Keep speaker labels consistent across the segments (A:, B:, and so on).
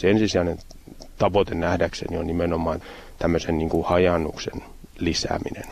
A: Se ensisijainen tavoite nähdäkseni on nimenomaan tämmöisen niin kuin hajannuksen lisääminen.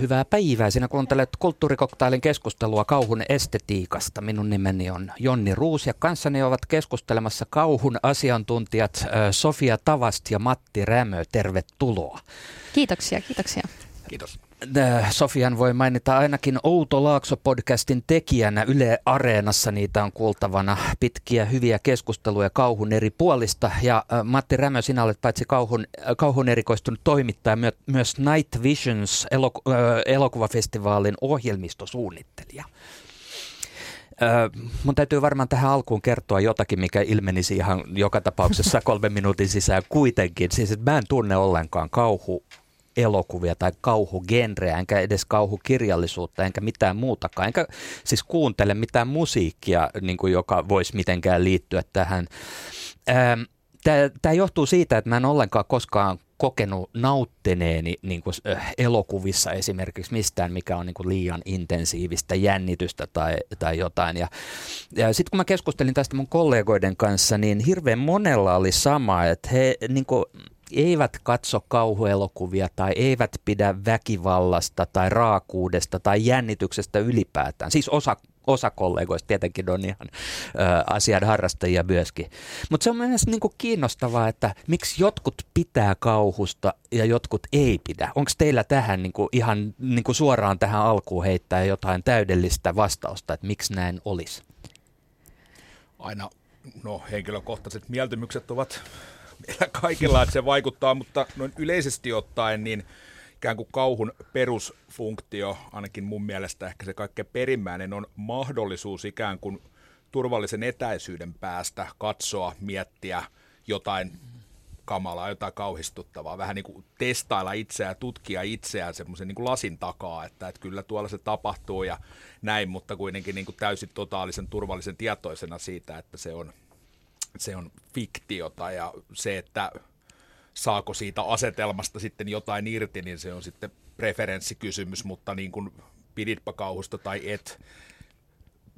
B: Hyvää päivää. Sinä kuuntelet kulttuurikoktailin keskustelua kauhun estetiikasta. Minun nimeni on Jonni Ruus ja kanssani ovat keskustelemassa kauhun asiantuntijat Sofia Tavast ja Matti Rämö. Tervetuloa.
C: Kiitoksia, kiitoksia.
D: Kiitos.
B: Sofian voi mainita ainakin Outo Laakso-podcastin tekijänä Yle Areenassa. Niitä on kuultavana pitkiä hyviä keskusteluja kauhun eri puolista. Ja Matti Rämö, sinä olet paitsi kauhun, kauhun erikoistunut toimittaja, myös Night Visions elok- elokuvafestivaalin ohjelmistosuunnittelija. mun täytyy varmaan tähän alkuun kertoa jotakin, mikä ilmenisi ihan joka tapauksessa kolmen minuutin sisään kuitenkin. Siis, että mä en tunne ollenkaan kauhu elokuvia tai kauhugenreä, enkä edes kauhukirjallisuutta, enkä mitään muutakaan. Enkä siis kuuntele mitään musiikkia, niin kuin joka voisi mitenkään liittyä tähän. Tämä johtuu siitä, että mä en ollenkaan koskaan kokenut nauttineeni niin kuin, äh, elokuvissa esimerkiksi mistään, mikä on niin kuin liian intensiivistä jännitystä tai, tai jotain. Ja, ja sitten kun mä keskustelin tästä mun kollegoiden kanssa, niin hirveän monella oli sama, että he niin kuin, eivät katso kauhuelokuvia tai eivät pidä väkivallasta tai raakuudesta tai jännityksestä ylipäätään. Siis osa, osa kollegoista tietenkin on ihan ö, asian harrastajia myöskin. Mutta se on mielestäni niinku kiinnostavaa, että miksi jotkut pitää kauhusta ja jotkut ei pidä. Onko teillä tähän niinku ihan niinku suoraan tähän alkuun heittää jotain täydellistä vastausta, että miksi näin olisi?
D: Aina no, henkilökohtaiset mieltymykset ovat meillä kaikilla, että se vaikuttaa, mutta noin yleisesti ottaen niin ikään kuin kauhun perusfunktio, ainakin mun mielestä ehkä se kaikkein perimmäinen, on mahdollisuus ikään kuin turvallisen etäisyyden päästä katsoa, miettiä jotain kamalaa, jotain kauhistuttavaa, vähän niin kuin testailla itseään, tutkia itseään semmoisen niin lasin takaa, että, että kyllä tuolla se tapahtuu ja näin, mutta kuitenkin niin kuin täysin totaalisen turvallisen tietoisena siitä, että se on, se on fiktiota ja se, että saako siitä asetelmasta sitten jotain irti, niin se on sitten preferenssikysymys, mutta niin kuin piditpä kauhusta tai et,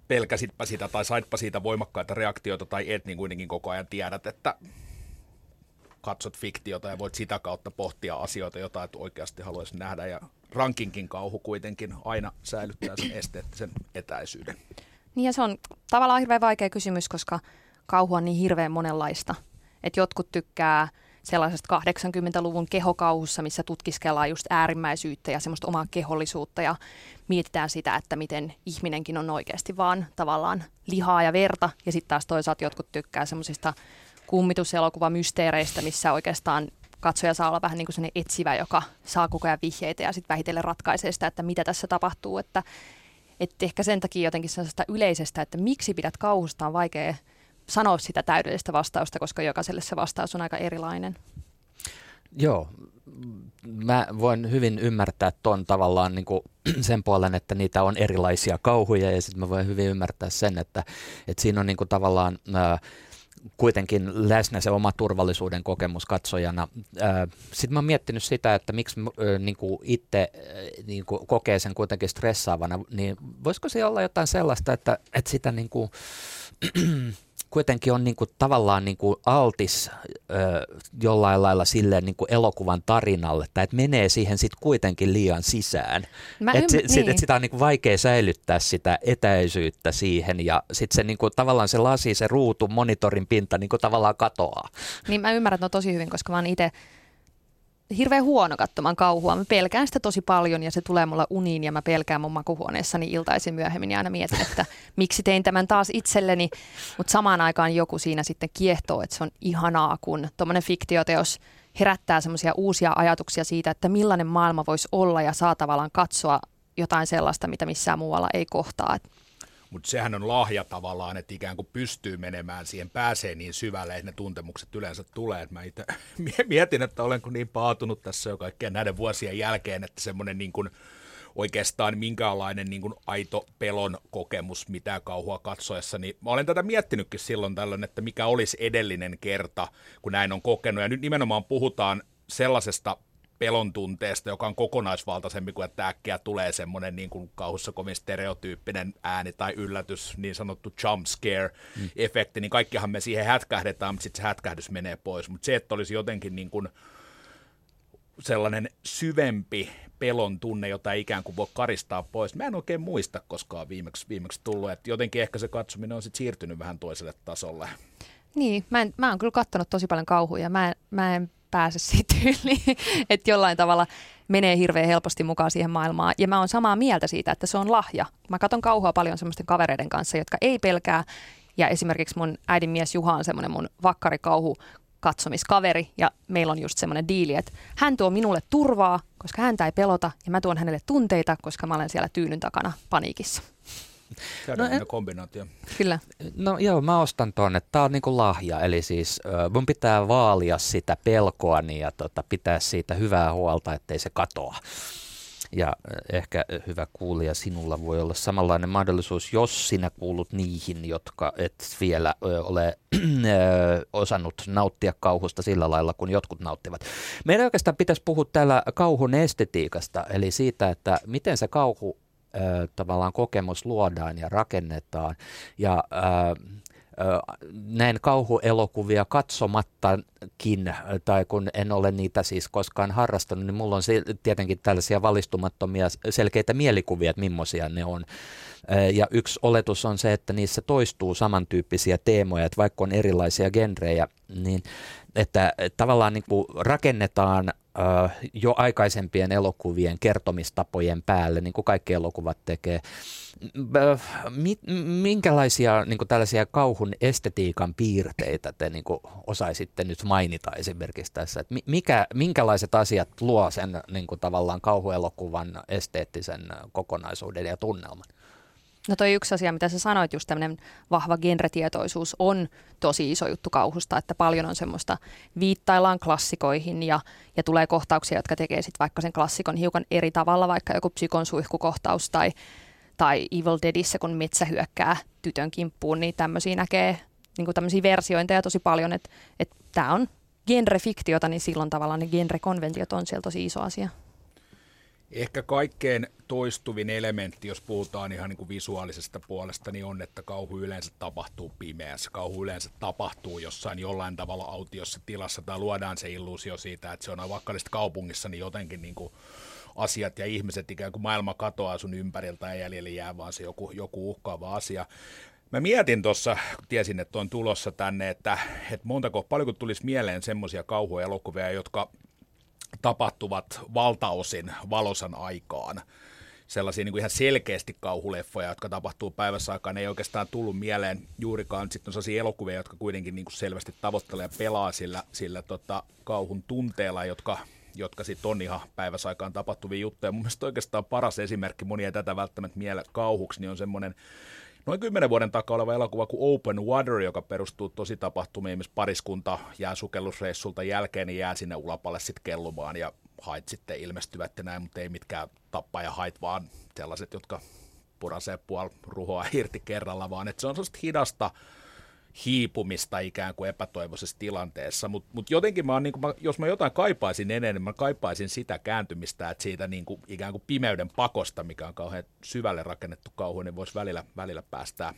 D: pelkäsitpä sitä tai saitpa siitä voimakkaita reaktioita tai et, niin kuitenkin koko ajan tiedät, että katsot fiktiota ja voit sitä kautta pohtia asioita, joita et oikeasti haluaisi nähdä. Ja rankinkin kauhu kuitenkin aina säilyttää sen esteettisen etäisyyden.
C: Niin ja se on tavallaan hirveän vaikea kysymys, koska kauhu on niin hirveän monenlaista. Että jotkut tykkää sellaisesta 80-luvun kehokauhussa, missä tutkiskellaan just äärimmäisyyttä ja semmoista omaa kehollisuutta ja mietitään sitä, että miten ihminenkin on oikeasti vaan tavallaan lihaa ja verta. Ja sitten taas toisaalta jotkut tykkää semmoisista kummituselokuvamysteereistä, missä oikeastaan katsoja saa olla vähän niin kuin etsivä, joka saa koko ajan vihjeitä ja sitten vähitellen ratkaisee sitä, että mitä tässä tapahtuu. Että, että ehkä sen takia jotenkin sellaisesta yleisestä, että miksi pidät kauhusta on vaikea sanoa sitä täydellistä vastausta, koska jokaiselle se vastaus on aika erilainen.
B: Joo, mä voin hyvin ymmärtää ton tavallaan niin kuin sen puolen, että niitä on erilaisia kauhuja ja sitten mä voin hyvin ymmärtää sen, että, että siinä on niin kuin tavallaan ää, kuitenkin läsnä se oma turvallisuuden kokemus katsojana. Sitten mä oon miettinyt sitä, että miksi niin kuin itse niin kuin kokee sen kuitenkin stressaavana, niin voisiko se olla jotain sellaista, että, että sitä niin kuin, kuitenkin on niin kuin, tavallaan niin kuin altis ö, jollain lailla silleen niin kuin elokuvan tarinalle, tai että menee siihen sitten kuitenkin liian sisään. Mä et, ymm- sit, niin. et sitä on niin kuin vaikea säilyttää sitä etäisyyttä siihen, ja sitten se niin kuin, tavallaan se lasi, se ruutu, monitorin pinta niin kuin, tavallaan katoaa.
C: Niin mä ymmärrän no tosi hyvin, koska mä oon itse hirveän huono katsomaan kauhua. Mä pelkään sitä tosi paljon ja se tulee mulla uniin ja mä pelkään mun makuhuoneessani iltaisin myöhemmin ja aina mietin, että miksi tein tämän taas itselleni. Mutta samaan aikaan joku siinä sitten kiehtoo, että se on ihanaa, kun tuommoinen fiktioteos herättää semmoisia uusia ajatuksia siitä, että millainen maailma voisi olla ja saa tavallaan katsoa jotain sellaista, mitä missään muualla ei kohtaa.
D: Mutta sehän on lahja tavallaan, että ikään kuin pystyy menemään siihen, pääsee niin syvälle, että ne tuntemukset yleensä tulee. mä itse mietin, että olenko niin paatunut tässä jo kaikkien näiden vuosien jälkeen, että semmoinen niin kuin oikeastaan minkäänlainen niin kuin aito pelon kokemus mitä kauhua katsoessa, niin mä olen tätä miettinytkin silloin tällöin, että mikä olisi edellinen kerta, kun näin on kokenut. Ja nyt nimenomaan puhutaan sellaisesta pelon tunteesta, joka on kokonaisvaltaisempi kuin että äkkiä tulee semmoinen niin kuin kauhussa kovin stereotyyppinen ääni tai yllätys, niin sanottu jump scare-efekti, mm. niin kaikkihan me siihen hätkähdetään, mutta sitten se hätkähdys menee pois. Mutta se, että olisi jotenkin niin kuin sellainen syvempi pelon tunne, jota ei ikään kuin voi karistaa pois. Mä en oikein muista koskaan viimeksi, viimeksi tullut, että jotenkin ehkä se katsominen on sitten siirtynyt vähän toiselle tasolle.
C: Niin, mä, en, mä oon kyllä katsonut tosi paljon kauhuja. Mä en, mä en pääse siitä yli, että jollain tavalla menee hirveän helposti mukaan siihen maailmaan. Ja mä oon samaa mieltä siitä, että se on lahja. Mä katson kauhua paljon semmoisten kavereiden kanssa, jotka ei pelkää. Ja esimerkiksi mun äidin mies Juha on semmoinen mun vakkarikauhu katsomiskaveri ja meillä on just semmoinen diili, että hän tuo minulle turvaa, koska häntä ei pelota ja mä tuon hänelle tunteita, koska mä olen siellä tyynyn takana paniikissa.
D: No, en... kombinaatio.
C: Kyllä.
B: No joo, mä ostan tuonne. Tämä on niinku lahja, eli siis mun pitää vaalia sitä pelkoani ja tota, pitää siitä hyvää huolta, ettei se katoa. Ja ehkä hyvä kuulija, sinulla voi olla samanlainen mahdollisuus, jos sinä kuulut niihin, jotka et vielä ole osannut nauttia kauhusta sillä lailla, kun jotkut nauttivat. Meidän oikeastaan pitäisi puhua täällä kauhun estetiikasta, eli siitä, että miten se kauhu tavallaan kokemus luodaan ja rakennetaan. Ja näin kauhuelokuvia katsomattakin, tai kun en ole niitä siis koskaan harrastanut, niin mulla on tietenkin tällaisia valistumattomia selkeitä mielikuvia, että millaisia ne on. Ja yksi oletus on se, että niissä toistuu samantyyppisiä teemoja, että vaikka on erilaisia genrejä, niin että tavallaan niin kuin rakennetaan jo aikaisempien elokuvien kertomistapojen päälle, niin kuin kaikki elokuvat tekee. Minkälaisia niin kuin tällaisia kauhun estetiikan piirteitä te niin kuin osaisitte nyt mainita esimerkiksi tässä? Että mikä, minkälaiset asiat luo sen niin kuin tavallaan kauhuelokuvan esteettisen kokonaisuuden ja tunnelman?
C: No toi yksi asia, mitä sä sanoit, just tämmöinen vahva genretietoisuus on tosi iso juttu kauhusta, että paljon on semmoista, viittaillaan klassikoihin ja, ja tulee kohtauksia, jotka tekee sitten vaikka sen klassikon hiukan eri tavalla, vaikka joku psykon suihkukohtaus tai, tai Evil Deadissä, kun metsä hyökkää tytön kimppuun, niin tämmöisiä näkee niin kuin tämmöisiä versiointeja tosi paljon, että, tämä on genrefiktiota, niin silloin tavallaan ne genrekonventiot on siellä tosi iso asia.
D: Ehkä kaikkein toistuvin elementti, jos puhutaan ihan niin kuin visuaalisesta puolesta, niin on, että kauhu yleensä tapahtuu pimeässä. Kauhu yleensä tapahtuu jossain jollain tavalla autiossa tilassa tai luodaan se illuusio siitä, että se on vaikka kaupungissa, niin jotenkin niin kuin asiat ja ihmiset ikään kuin maailma katoaa sun ympäriltä ja jäljellä jää vaan se joku, joku uhkaava asia. Mä mietin tuossa, tiesin, että on tulossa tänne, että, että montako, paljonko tulisi mieleen semmoisia kauhuelokuvia, jotka tapahtuvat valtaosin valosan aikaan. Sellaisia niin kuin ihan selkeästi kauhuleffoja, jotka tapahtuu päivässä aikaan, ei oikeastaan tullut mieleen juurikaan. Sitten on sellaisia elokuvia, jotka kuitenkin niin kuin selvästi tavoittelee ja pelaa sillä, sillä tota, kauhun tunteella, jotka jotka sitten on ihan päiväsaikaan tapahtuvia juttuja. Mun mielestä oikeastaan paras esimerkki, moni ei tätä välttämättä miele kauhuksi, niin on semmoinen noin kymmenen vuoden takaa oleva elokuva kuin Open Water, joka perustuu tosi tapahtumiin, missä pariskunta jää sukellusreissulta jälkeen, niin jää sinne ulapalle sitten kellumaan ja hait sitten ilmestyvät ja näin, mutta ei mitkään tappajahait, vaan sellaiset, jotka purasee puol ruhoa irti kerralla, vaan. Että se on sellaista hidasta, hiipumista ikään kuin epätoivoisessa tilanteessa, mutta mut jotenkin mä, niin kuin mä, jos mä jotain kaipaisin enemmän, niin mä kaipaisin sitä kääntymistä, että siitä niin kuin, ikään kuin pimeyden pakosta, mikä on kauhean syvälle rakennettu kauhu, niin voisi välillä, välillä päästää,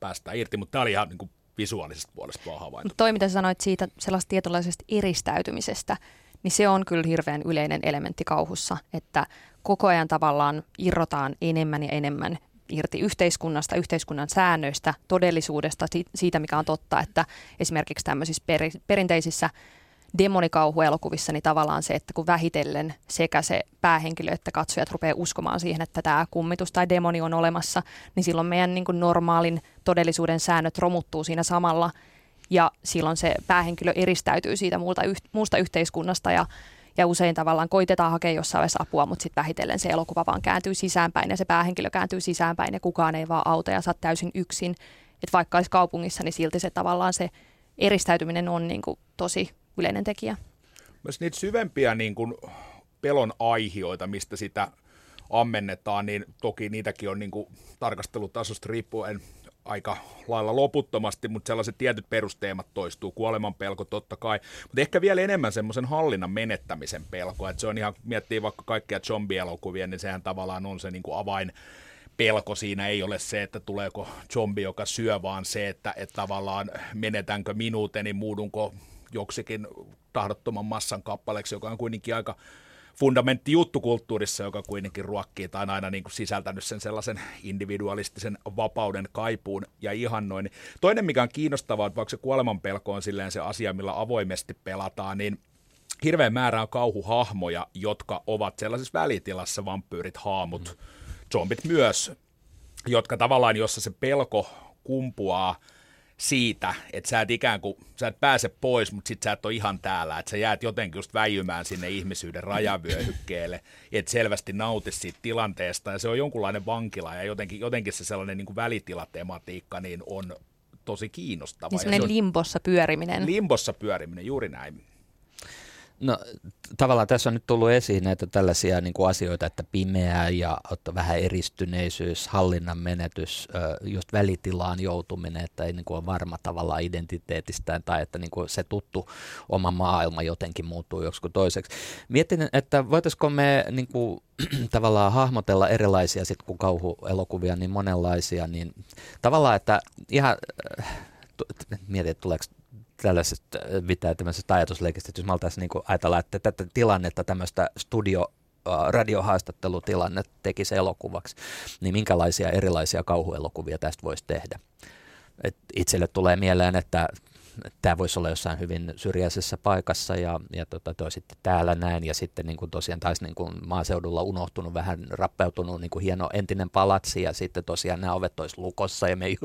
D: päästää irti, mutta tämä oli ihan niin kuin visuaalisesta puolesta vaan havainto.
C: Mutta toi, mitä sanoit siitä sellaista tietynlaisesta eristäytymisestä, niin se on kyllä hirveän yleinen elementti kauhussa, että koko ajan tavallaan irrotaan enemmän ja enemmän irti yhteiskunnasta, yhteiskunnan säännöistä, todellisuudesta, siitä mikä on totta, että esimerkiksi tämmöisissä perinteisissä demonikauhuelokuvissa, niin tavallaan se, että kun vähitellen sekä se päähenkilö että katsojat rupeaa uskomaan siihen, että tämä kummitus tai demoni on olemassa, niin silloin meidän niin kuin normaalin todellisuuden säännöt romuttuu siinä samalla. Ja silloin se päähenkilö eristäytyy siitä muusta yhteiskunnasta ja ja usein tavallaan koitetaan hakea jossain vaiheessa apua, mutta sitten vähitellen se elokuva vaan kääntyy sisäänpäin ja se päähenkilö kääntyy sisäänpäin ja kukaan ei vaan auta ja sä täysin yksin. Että vaikka olisi kaupungissa, niin silti se tavallaan se eristäytyminen on niin kuin tosi yleinen tekijä.
D: Myös niitä syvempiä niin kuin pelon aihioita, mistä sitä ammennetaan, niin toki niitäkin on niin kuin tarkastelutasosta riippuen aika lailla loputtomasti, mutta sellaiset tietyt perusteemat toistuu, kuoleman pelko totta kai, mutta ehkä vielä enemmän semmoisen hallinnan menettämisen pelko, että se on ihan, miettii vaikka kaikkia zombie-elokuvia, niin sehän tavallaan on se niin kuin avain pelko siinä ei ole se, että tuleeko zombi, joka syö, vaan se, että, että tavallaan menetänkö minuuteni, muudunko joksikin tahdottoman massan kappaleeksi, joka on kuitenkin aika fundamentti juttukulttuurissa, joka kuitenkin ruokkii tai on aina niin kuin sisältänyt sen sellaisen individualistisen vapauden kaipuun ja ihannoin. Toinen, mikä on kiinnostavaa, että vaikka se kuolemanpelko on silleen se asia, millä avoimesti pelataan, niin hirveän määrä on kauhuhahmoja, jotka ovat sellaisessa välitilassa, vampyyrit, haamut, mm. zombit myös, jotka tavallaan, jossa se pelko kumpuaa – siitä, että sä et ikään kuin, sä et pääse pois, mutta sit sä et ole ihan täällä, että sä jäät jotenkin just väijymään sinne ihmisyyden rajavyöhykkeelle, että selvästi nauti siitä tilanteesta, ja se on jonkunlainen vankila, ja jotenkin, jotenkin se sellainen niin kuin välitilatematiikka niin on tosi kiinnostava.
C: Niin se limbossa pyöriminen.
D: Limbossa pyöriminen, juuri näin.
B: No tavallaan tässä on nyt tullut esiin näitä tällaisia niin kuin asioita, että pimeää ja vähän eristyneisyys, hallinnan menetys, just välitilaan joutuminen, että ei niin kuin ole varma tavallaan identiteetistään tai että niin kuin se tuttu oma maailma jotenkin muuttuu joskus toiseksi. Mietin, että voitaisiko me niin kuin, tavallaan hahmotella erilaisia sit kun kauhuelokuvia, niin monenlaisia, niin tavallaan, että ihan mietin, että tuleeko tällaisesta äh, mitään tämmöisestä ajatusleikistä, että jos me oltaisiin niin ajatella, että tätä tilannetta, tämmöistä studio äh, radiohaastattelutilanne tekisi elokuvaksi, niin minkälaisia erilaisia kauhuelokuvia tästä voisi tehdä? Et itselle tulee mieleen, että tämä voisi olla jossain hyvin syrjäisessä paikassa ja, ja tota, toi sitten täällä näin ja sitten niin kuin tosiaan taisi niin kuin maaseudulla unohtunut, vähän rappeutunut niin kuin hieno entinen palatsi ja sitten tosiaan nämä ovet olisi lukossa ja me ei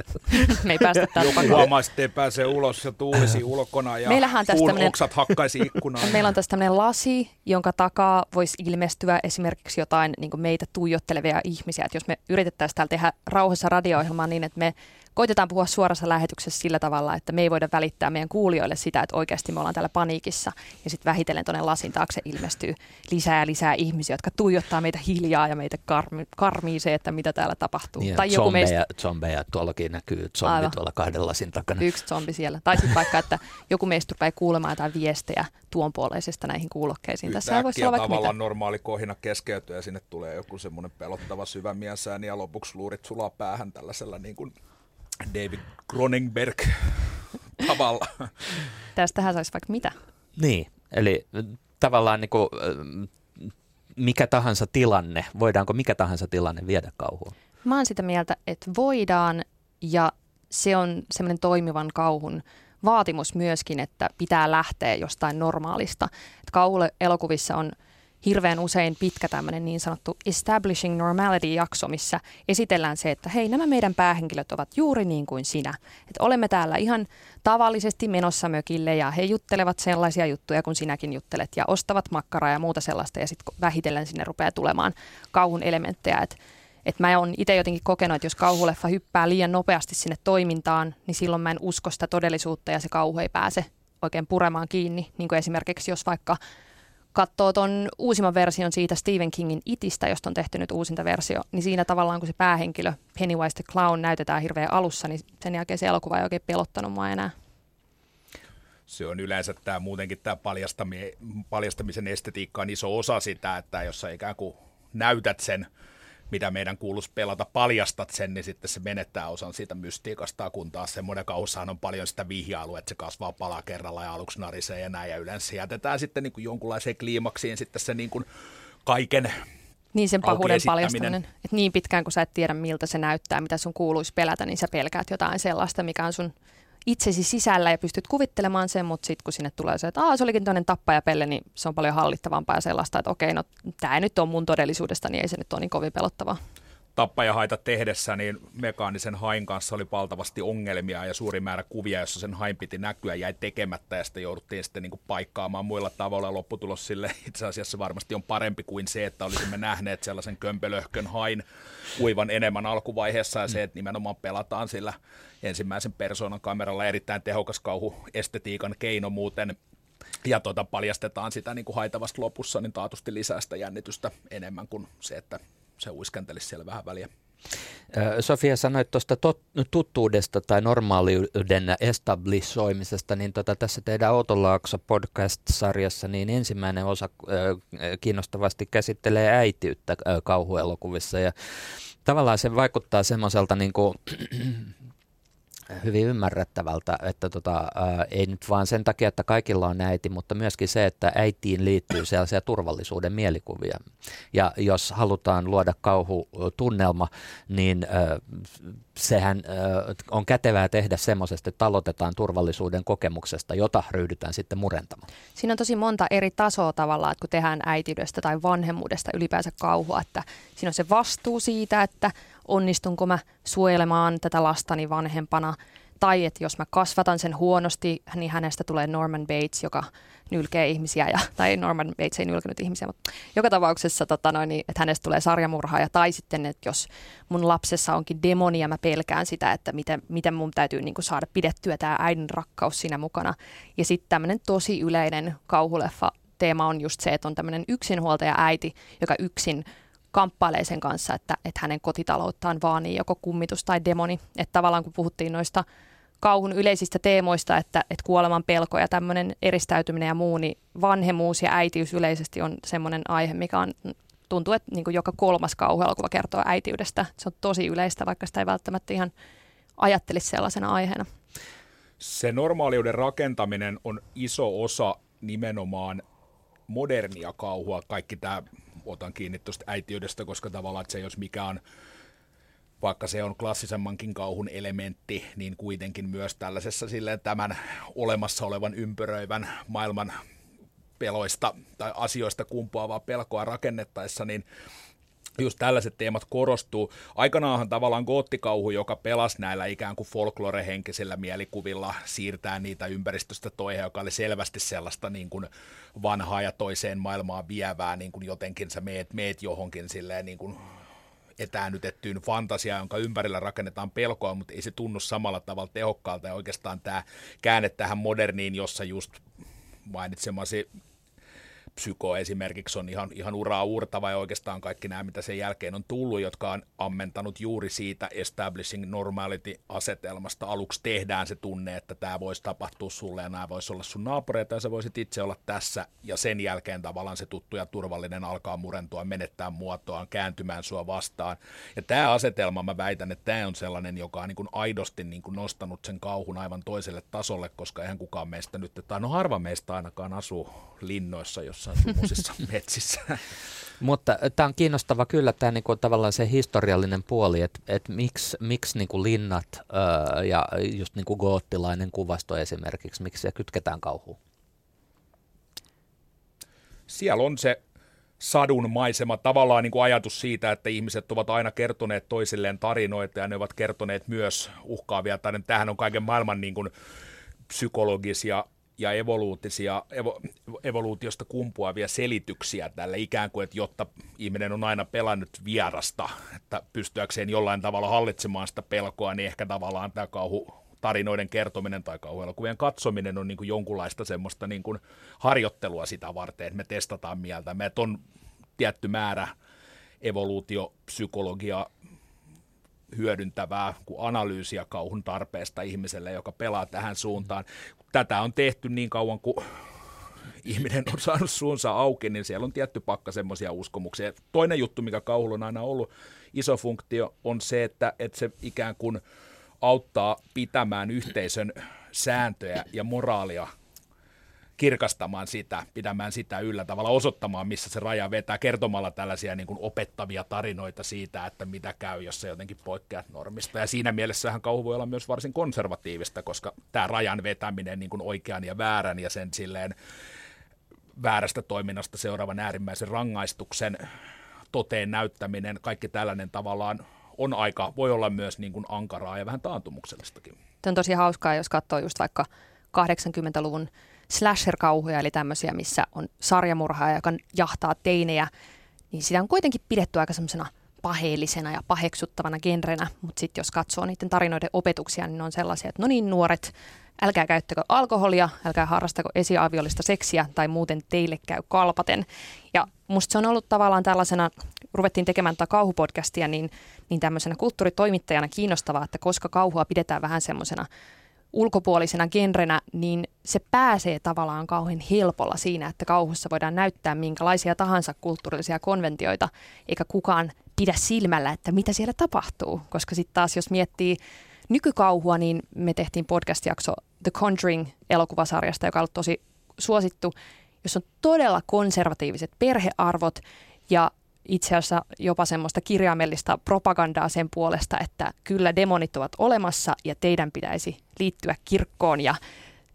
C: me ei päästä
D: Joku huomaa, että ei pääse ulos ja tuulisi ulkona ja Meillähän puun tämmönen, oksat hakkaisi ikkunaan.
C: Meillä on tässä tämmöinen lasi, jonka takaa voisi ilmestyä esimerkiksi jotain niin kuin meitä tuijottelevia ihmisiä. Että jos me yritettäisiin täällä tehdä rauhassa radio-ohjelmaa niin, että me koitetaan puhua suorassa lähetyksessä sillä tavalla, että me ei voida välittää meidän kuulijoille sitä, että oikeasti me ollaan täällä paniikissa. Ja sitten vähitellen tuonne lasin taakse ilmestyy lisää ja lisää ihmisiä, jotka tuijottaa meitä hiljaa ja meitä karmi, karmii se, että mitä täällä tapahtuu.
B: Niin, tai joku zombeja, meistä... zombeja, tuollakin näkyy zombi Aivan. tuolla kahden lasin takana.
C: Yksi zombi siellä. Tai sitten vaikka, että joku meistä rupeaa kuulemaan jotain viestejä tuonpuoleisesta näihin kuulokkeisiin.
D: Tässä voisi olla vaikka tavallaan mitä. normaali kohina keskeytyy ja sinne tulee joku semmoinen pelottava syvä miesääni ja lopuksi luurit sulaa päähän tällaisella niin kuin David Cronenberg tavalla.
C: Tästähän saisi vaikka mitä.
B: Niin, eli tavallaan niin kuin, mikä tahansa tilanne, voidaanko mikä tahansa tilanne viedä kauhuun?
C: Mä oon sitä mieltä, että voidaan ja se on semmoinen toimivan kauhun vaatimus myöskin, että pitää lähteä jostain normaalista. Kauhuelokuvissa on hirveän usein pitkä tämmöinen niin sanottu Establishing Normality-jakso, missä esitellään se, että hei, nämä meidän päähenkilöt ovat juuri niin kuin sinä. Että olemme täällä ihan tavallisesti menossa mökille ja he juttelevat sellaisia juttuja kuin sinäkin juttelet ja ostavat makkaraa ja muuta sellaista ja sitten vähitellen sinne rupeaa tulemaan kauhun elementtejä. Että et mä oon itse jotenkin kokenut, että jos kauhuleffa hyppää liian nopeasti sinne toimintaan, niin silloin mä en usko sitä todellisuutta ja se kauhu ei pääse oikein puremaan kiinni. Niin kuin esimerkiksi jos vaikka katsoo tuon uusimman version siitä Stephen Kingin Itistä, josta on tehty nyt uusinta versio, niin siinä tavallaan kun se päähenkilö Pennywise the Clown näytetään hirveän alussa, niin sen jälkeen se elokuva ei oikein pelottanut mua enää.
D: Se on yleensä tämä muutenkin tämä paljastamisen estetiikka on iso osa sitä, että jos sä ikään kuin näytät sen mitä meidän kuuluisi pelata, paljastat sen, niin sitten se menettää osan siitä mystiikasta, kun taas semmoinen kaussahan on paljon sitä vihjailua, että se kasvaa pala kerralla ja aluksi narisee ja näin, ja yleensä jätetään sitten niin kuin jonkunlaiseen kliimaksiin sitten se niin kuin kaiken
C: niin sen pahuuden paljastaminen. Että niin pitkään kun sä et tiedä miltä se näyttää, mitä sun kuuluisi pelätä, niin sä pelkäät jotain sellaista, mikä on sun itsesi sisällä ja pystyt kuvittelemaan sen, mutta sitten kun sinne tulee se, että se olikin toinen tappajapelle, niin se on paljon hallittavampaa ja sellaista, että okei, no tämä nyt on mun todellisuudesta, niin ei se nyt ole niin kovin pelottavaa
D: tappajahaita tehdessä, niin mekaanisen hain kanssa oli valtavasti ongelmia ja suuri määrä kuvia, jossa sen hain piti näkyä, jäi tekemättä ja sitten jouduttiin sitten niin kuin paikkaamaan muilla tavoilla. Lopputulos sille itse asiassa varmasti on parempi kuin se, että olisimme nähneet sellaisen kömpelöhkön hain kuivan enemmän alkuvaiheessa ja se, että nimenomaan pelataan sillä ensimmäisen persoonan kameralla erittäin tehokas kauhu estetiikan keino muuten ja tota, paljastetaan sitä niin kuin haitavasta lopussa, niin taatusti lisää sitä jännitystä enemmän kuin se, että se uiskentelisi siellä vähän väliä.
B: Sofia sanoit tuosta tuttuudesta tai normaaliuden establishoimisesta, niin tota, tässä teidän Outolaakso podcast-sarjassa niin ensimmäinen osa kiinnostavasti käsittelee äitiyttä kauhuelokuvissa ja tavallaan se vaikuttaa semmoiselta niin kuin, hyvin ymmärrettävältä, että tota, ää, ei nyt vaan sen takia, että kaikilla on äiti, mutta myöskin se, että äitiin liittyy sellaisia turvallisuuden mielikuvia. Ja jos halutaan luoda kauhutunnelma, niin ää, sehän ää, on kätevää tehdä semmoisesti, että aloitetaan turvallisuuden kokemuksesta, jota ryhdytään sitten murentamaan.
C: Siinä on tosi monta eri tasoa tavallaan, että kun tehdään äitiydestä tai vanhemmuudesta ylipäänsä kauhua, että siinä on se vastuu siitä, että onnistunko mä suojelemaan tätä lastani vanhempana, tai että jos mä kasvatan sen huonosti, niin hänestä tulee Norman Bates, joka nylkee ihmisiä, ja, tai Norman Bates ei nylkenyt ihmisiä, mutta joka tapauksessa, tota noin, että hänestä tulee sarjamurhaaja, tai sitten, että jos mun lapsessa onkin demoni ja mä pelkään sitä, että miten, miten mun täytyy niin kuin saada pidettyä tämä äidin rakkaus siinä mukana. Ja sitten tämmöinen tosi yleinen kauhuleffa teema on just se, että on tämmöinen yksinhuoltaja äiti, joka yksin kamppailee sen kanssa, että, että hänen kotitalouttaan vaanii joko kummitus tai demoni. Että tavallaan kun puhuttiin noista kauhun yleisistä teemoista, että, että kuoleman pelko ja tämmöinen eristäytyminen ja muu, niin vanhemmuus ja äitiys yleisesti on semmoinen aihe, mikä on tuntuu, että niin joka kolmas kauhuelokuva kertoo äitiydestä. Se on tosi yleistä, vaikka sitä ei välttämättä ihan ajattelisi sellaisena aiheena.
D: Se normaaliuden rakentaminen on iso osa nimenomaan modernia kauhua. Kaikki tämä otan kiinni tuosta äitiydestä, koska tavallaan se jos mikä on vaikka se on klassisemmankin kauhun elementti, niin kuitenkin myös tällaisessa silleen tämän olemassa olevan ympäröivän maailman peloista tai asioista kumpuavaa pelkoa rakennettaessa, niin just tällaiset teemat korostuu. Aikanaanhan tavallaan goottikauhu, joka pelasi näillä ikään kuin folklorehenkisillä mielikuvilla, siirtää niitä ympäristöstä toihin, joka oli selvästi sellaista niin kuin vanhaa ja toiseen maailmaan vievää, niin kuin jotenkin sä meet, meet johonkin silleen niin kuin etäännytettyyn fantasiaan, jonka ympärillä rakennetaan pelkoa, mutta ei se tunnu samalla tavalla tehokkaalta. Ja oikeastaan tämä käänne tähän moderniin, jossa just mainitsemasi Psyko esimerkiksi on ihan, ihan uraa uurtava ja oikeastaan kaikki nämä, mitä sen jälkeen on tullut, jotka on ammentanut juuri siitä establishing normality-asetelmasta. Aluksi tehdään se tunne, että tämä voisi tapahtua sulle ja nämä voisi olla sun naapureita ja sä voisit itse olla tässä ja sen jälkeen tavallaan se tuttu ja turvallinen alkaa murentua, menettää muotoaan, kääntymään sua vastaan. Ja tämä asetelma, mä väitän, että tämä on sellainen, joka on niin kuin aidosti niin kuin nostanut sen kauhun aivan toiselle tasolle, koska eihän kukaan meistä nyt, tai no harva meistä ainakaan asuu linnoissa, jos jossain tuommoisissa metsissä.
B: Mutta tämä on kiinnostava kyllä tämä niinku, tavallaan se historiallinen puoli, että et miksi, miksi niinku linnat öö, ja just niinku goottilainen kuvasto esimerkiksi, miksi se kytketään kauhuun?
D: Siellä on se sadun maisema, tavallaan niin kuin ajatus siitä, että ihmiset ovat aina kertoneet toisilleen tarinoita ja ne ovat kertoneet myös uhkaavia tarinoita. Tämähän on kaiken maailman niin kuin psykologisia ja evoluutisia, evo, evoluutiosta kumpuavia selityksiä tälle ikään kuin, että jotta ihminen on aina pelannut vierasta, että pystyäkseen jollain tavalla hallitsemaan sitä pelkoa, niin ehkä tavallaan tämä kauhu tarinoiden kertominen tai kauhuelokuvien katsominen on niin kuin jonkunlaista semmoista niin kuin harjoittelua sitä varten, että me testataan mieltä. Meitä on tietty määrä evoluutiopsykologia hyödyntävää kuin analyysiä kauhun tarpeesta ihmiselle, joka pelaa tähän suuntaan. Tätä on tehty niin kauan kuin ihminen on saanut suunsa auki, niin siellä on tietty pakka semmoisia uskomuksia. Toinen juttu, mikä kauhulla on aina ollut iso funktio, on se, että, että se ikään kuin auttaa pitämään yhteisön sääntöjä ja moraalia kirkastamaan sitä, pidämään sitä yllä, tavalla osoittamaan, missä se raja vetää, kertomalla tällaisia niin kuin opettavia tarinoita siitä, että mitä käy, jos se jotenkin poikkeat normista. Ja siinä mielessähän kauhu voi olla myös varsin konservatiivista, koska tämä rajan vetäminen niin kuin oikean ja väärän ja sen silleen väärästä toiminnasta seuraavan äärimmäisen rangaistuksen toteen näyttäminen, kaikki tällainen tavallaan on aika, voi olla myös niin kuin ankaraa ja vähän taantumuksellistakin.
C: Tämä on tosi hauskaa, jos katsoo just vaikka 80-luvun slasher-kauhuja, eli tämmöisiä, missä on sarjamurhaaja, joka jahtaa teinejä, niin sitä on kuitenkin pidetty aika semmoisena paheellisena ja paheksuttavana genrenä, mutta sitten jos katsoo niiden tarinoiden opetuksia, niin ne on sellaisia, että no niin nuoret, älkää käyttäkö alkoholia, älkää harrastako esiaviollista seksiä tai muuten teille käy kalpaten. Ja musta se on ollut tavallaan tällaisena, ruvettiin tekemään tätä kauhupodcastia, niin, niin tämmöisenä kulttuuritoimittajana kiinnostavaa, että koska kauhua pidetään vähän semmoisena ulkopuolisena genrenä, niin se pääsee tavallaan kauhean helpolla siinä, että kauhussa voidaan näyttää minkälaisia tahansa kulttuurillisia konventioita, eikä kukaan pidä silmällä, että mitä siellä tapahtuu. Koska sitten taas jos miettii nykykauhua, niin me tehtiin podcast-jakso The Conjuring-elokuvasarjasta, joka on ollut tosi suosittu, jossa on todella konservatiiviset perhearvot ja itse asiassa jopa semmoista kirjaimellista propagandaa sen puolesta, että kyllä demonit ovat olemassa ja teidän pitäisi liittyä kirkkoon ja,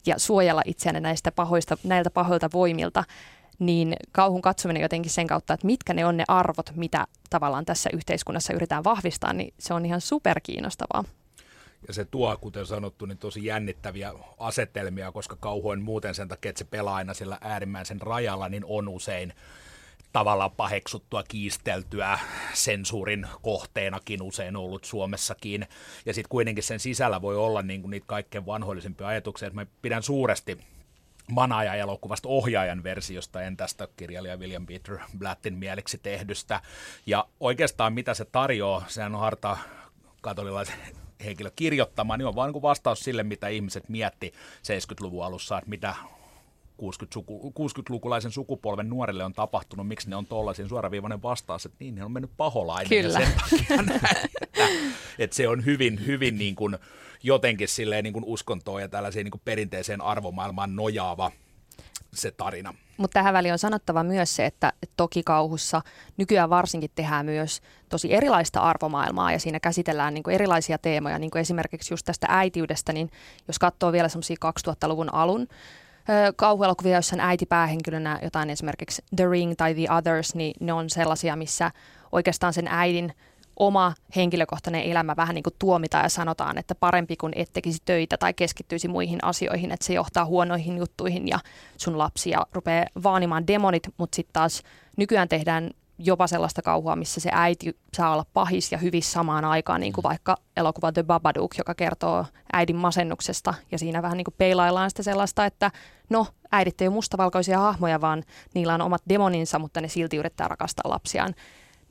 C: ja suojella itseänne näistä pahoista, näiltä pahoilta voimilta, niin kauhun katsominen jotenkin sen kautta, että mitkä ne on ne arvot, mitä tavallaan tässä yhteiskunnassa yritetään vahvistaa, niin se on ihan superkiinnostavaa.
D: Ja se tuo, kuten sanottu, niin tosi jännittäviä asetelmia, koska kauhu on muuten sen takia, että se pelaa aina sillä äärimmäisen rajalla, niin on usein tavallaan paheksuttua, kiisteltyä, sensuurin kohteenakin usein ollut Suomessakin. Ja sitten kuitenkin sen sisällä voi olla niin kuin niitä kaikkein vanhoillisimpia ajatuksia. Että mä pidän suuresti Manaaja-elokuvasta ohjaajan versiosta, en tästä kirjailija William Peter Blattin mieliksi tehdystä. Ja oikeastaan mitä se tarjoaa, sehän on harta katolilaisen henkilö kirjoittamaan, niin on vain niin vastaus sille, mitä ihmiset mietti 70-luvun alussa, että mitä 60 suku, 60-lukulaisen sukupolven nuorille on tapahtunut, miksi ne on tuollaisen suoraviivainen vastaus, että niin, ne on mennyt paholainen
C: Kyllä.
D: ja sen takia näin, että, että, se on hyvin, hyvin niin kuin, jotenkin silleen niin kuin uskontoon ja tällaiseen niin kuin perinteiseen arvomaailmaan nojaava se tarina.
C: Mutta tähän väliin on sanottava myös se, että toki kauhussa nykyään varsinkin tehdään myös tosi erilaista arvomaailmaa ja siinä käsitellään niin erilaisia teemoja, niin kuin esimerkiksi just tästä äitiydestä, niin jos katsoo vielä semmoisia 2000-luvun alun kauhuelokuvia, joissa on äiti päähenkilönä jotain esimerkiksi The Ring tai The Others, niin ne on sellaisia, missä oikeastaan sen äidin oma henkilökohtainen elämä vähän niin kuin tuomitaan ja sanotaan, että parempi kuin et tekisi töitä tai keskittyisi muihin asioihin, että se johtaa huonoihin juttuihin ja sun lapsia rupeaa vaanimaan demonit, mutta sitten taas nykyään tehdään jopa sellaista kauhua, missä se äiti saa olla pahis ja hyvissä samaan aikaan, niin kuin mm. vaikka elokuva The Babadook, joka kertoo äidin masennuksesta. Ja siinä vähän niin kuin peilaillaan sitä sellaista, että no, äidit ei ole mustavalkoisia hahmoja, vaan niillä on omat demoninsa, mutta ne silti yrittää rakastaa lapsiaan.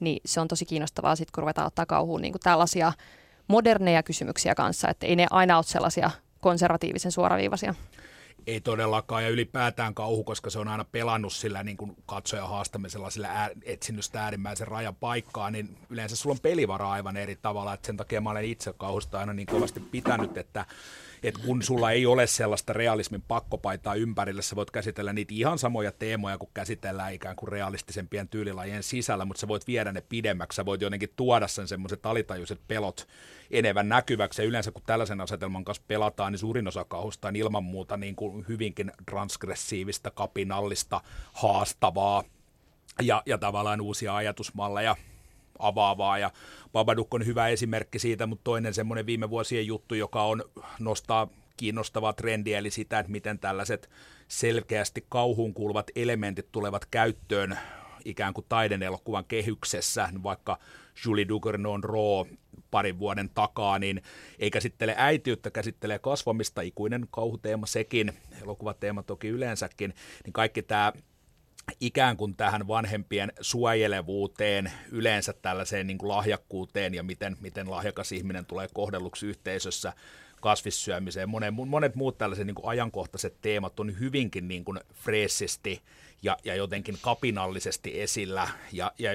C: Niin se on tosi kiinnostavaa sitten, kun ruvetaan ottaa kauhuun niin kuin tällaisia moderneja kysymyksiä kanssa, että ei ne aina ole sellaisia konservatiivisen suoraviivaisia
D: ei todellakaan, ja ylipäätään kauhu, koska se on aina pelannut sillä niin kuin katsoja haastamisella, sillä ää, etsinyt sitä äärimmäisen rajan paikkaa, niin yleensä sulla on pelivara aivan eri tavalla, että sen takia mä olen itse kauhusta aina niin kovasti pitänyt, että että kun sulla ei ole sellaista realismin pakkopaitaa ympärillä, sä voit käsitellä niitä ihan samoja teemoja, kun käsitellään ikään kuin realistisempien tyylilajien sisällä, mutta sä voit viedä ne pidemmäksi, sä voit jotenkin tuoda sen semmoiset alitajuiset pelot enemmän näkyväksi, ja yleensä kun tällaisen asetelman kanssa pelataan, niin suurin osa kauhusta on ilman muuta niin kuin hyvinkin transgressiivista, kapinallista, haastavaa, ja, ja tavallaan uusia ajatusmalleja avaavaa ja Babadook on hyvä esimerkki siitä, mutta toinen semmoinen viime vuosien juttu, joka on nostaa kiinnostavaa trendiä, eli sitä, että miten tällaiset selkeästi kauhuun kuuluvat elementit tulevat käyttöön ikään kuin taidenelokuvan kehyksessä, vaikka Julie Ducournau Raw parin vuoden takaa, niin ei käsittele äitiyttä, käsittelee kasvamista, ikuinen kauhuteema sekin, elokuvateema toki yleensäkin, niin kaikki tämä ikään kuin tähän vanhempien suojelevuuteen, yleensä tällaiseen niin kuin lahjakkuuteen ja miten, miten lahjakas ihminen tulee kohdelluksi yhteisössä, kasvissyömiseen. Monet, monet muut tällaiset niin kuin ajankohtaiset teemat on hyvinkin niin kuin freessisti ja, ja jotenkin kapinallisesti esillä. Ja, ja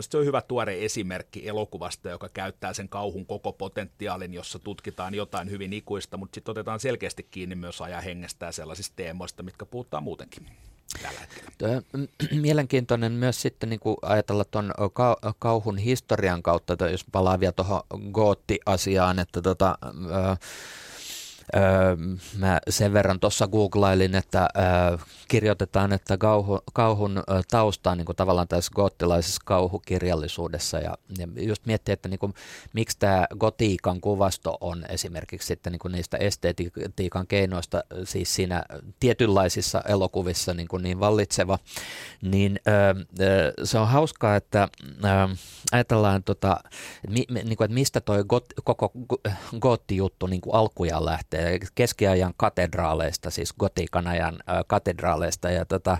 D: se on hyvä tuore esimerkki elokuvasta, joka käyttää sen kauhun koko potentiaalin, jossa tutkitaan jotain hyvin ikuista, mutta sitten otetaan selkeästi kiinni myös ajan hengestä ja sellaisista teemoista, mitkä puhutaan muutenkin tällä hetkellä.
B: Mielenkiintoinen myös sitten niin kuin ajatella tuon kauhun historian kautta, jos palaa vielä tuohon Gootti-asiaan, että tota, Öö, mä sen verran tuossa googlailin, että öö, kirjoitetaan, että kauhu, kauhun tausta on niin kuin tavallaan tässä gottilaisessa kauhukirjallisuudessa ja, ja just miettii, että niin kuin, miksi tämä gotiikan kuvasto on esimerkiksi sitten niin kuin niistä estetiikan keinoista siis siinä tietynlaisissa elokuvissa niin, kuin niin vallitseva, niin öö, se on hauskaa, että ajatellaan, tota, mi, niin kuin, että mistä toi got, koko gotti-juttu niin alkujaan lähtee. Keskiajan katedraaleista, siis gotiikan ajan katedraaleista. Ja tota,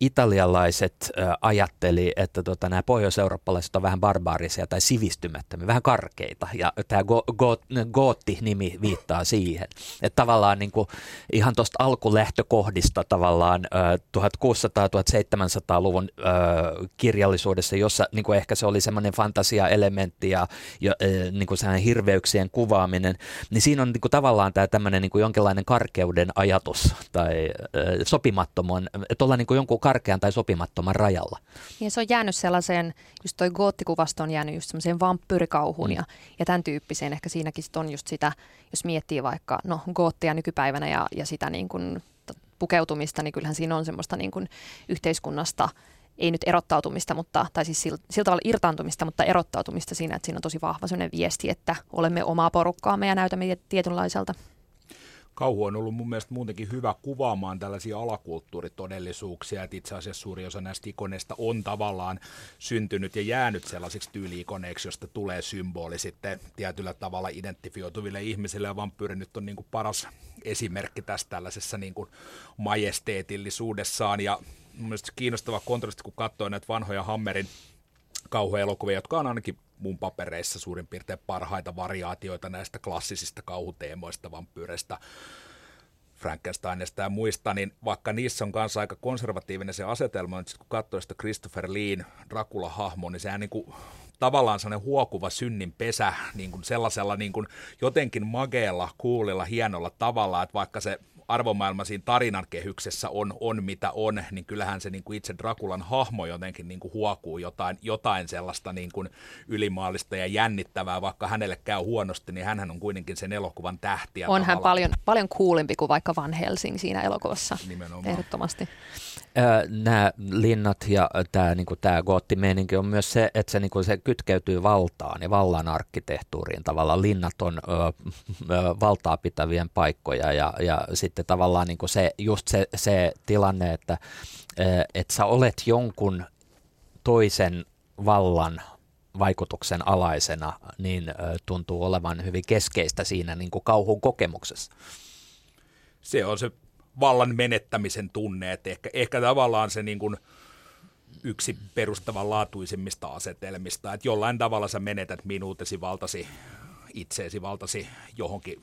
B: italialaiset ajatteli, että tota, nämä pohjois-eurooppalaiset on vähän barbaarisia tai sivistymättömiä, vähän karkeita. Ja tämä go, go, gootti-nimi viittaa siihen. Että tavallaan niin kuin, ihan tuosta alkulähtökohdista tavallaan äh, 1600-1700-luvun äh, kirjallisuudessa, jossa niin kuin ehkä se oli semmoinen fantasia-elementti ja, ja niin kuin hirveyksien kuvaaminen, niin siinä on niin kuin tavallaan tämä tämmöinen niin kuin jonkinlainen karkeuden ajatus tai äh, sopimattoman, että ollaan niin kuin jonkun karkean tai sopimattoman rajalla.
C: Ja se on jäänyt sellaiseen, just toi goottikuvasto on jäänyt just semmoiseen vampyyrikauhuun mm. ja, ja tämän tyyppiseen. Ehkä siinäkin sit on just sitä, jos miettii vaikka no, goottia nykypäivänä ja, ja sitä niin kuin pukeutumista, niin kyllähän siinä on semmoista niin kuin yhteiskunnasta – ei nyt erottautumista, mutta, tai siis sillä, sillä tavalla irtaantumista, mutta erottautumista siinä, että siinä on tosi vahva sellainen viesti, että olemme omaa porukkaamme ja näytämme tietynlaiselta.
D: Kauhu on ollut mun mielestä muutenkin hyvä kuvaamaan tällaisia alakulttuuritodellisuuksia, että itse asiassa suuri osa näistä ikoneista on tavallaan syntynyt ja jäänyt sellaisiksi tyyliikoneiksi, josta tulee symboli sitten tietyllä tavalla identifioituville ihmisille, ja vampyyri nyt on niin kuin paras esimerkki tästä tällaisessa niin kuin majesteetillisuudessaan, ja mun mielestä kiinnostava kontrasti, kun katsoo näitä vanhoja Hammerin kauhuelokuvia, jotka on ainakin mun papereissa suurin piirtein parhaita variaatioita näistä klassisista kauhuteemoista, vampyyreistä, Frankensteinista ja muista, niin vaikka niissä on kanssa aika konservatiivinen se asetelma, niin kun katsoo sitä Christopher Leen Dracula-hahmo, niin sehän niin kuin, tavallaan sellainen huokuva synnin pesä niin kuin sellaisella niin kuin jotenkin mageella, kuulilla, hienolla tavalla, että vaikka se arvomaailma siinä tarinan kehyksessä on, on mitä on, niin kyllähän se niin kuin itse Drakulan hahmo jotenkin niin kuin huokuu jotain, jotain sellaista niin kuin ylimaallista ja jännittävää, vaikka hänelle käy huonosti, niin hän on kuitenkin sen elokuvan tähti.
C: On hän paljon, paljon kuulimpi kuin vaikka Van Helsing siinä elokuvassa, Nimenomaan. ehdottomasti.
B: Nämä linnat ja tämä niinku, goottimeininki on myös se, että se, niinku, se kytkeytyy valtaan ja vallan arkkitehtuuriin. Tavallaan linnat on ö, ö, valtaa pitävien paikkoja ja, ja sitten tavallaan niinku se, just se, se tilanne, että että sä olet jonkun toisen vallan vaikutuksen alaisena, niin tuntuu olevan hyvin keskeistä siinä niin kuin kauhun kokemuksessa.
D: Se on se vallan menettämisen tunne, että ehkä, ehkä tavallaan se niin kuin yksi perustavanlaatuisimmista asetelmista, että jollain tavalla sä menetät minuutesi valtasi itseesi, valtasi johonkin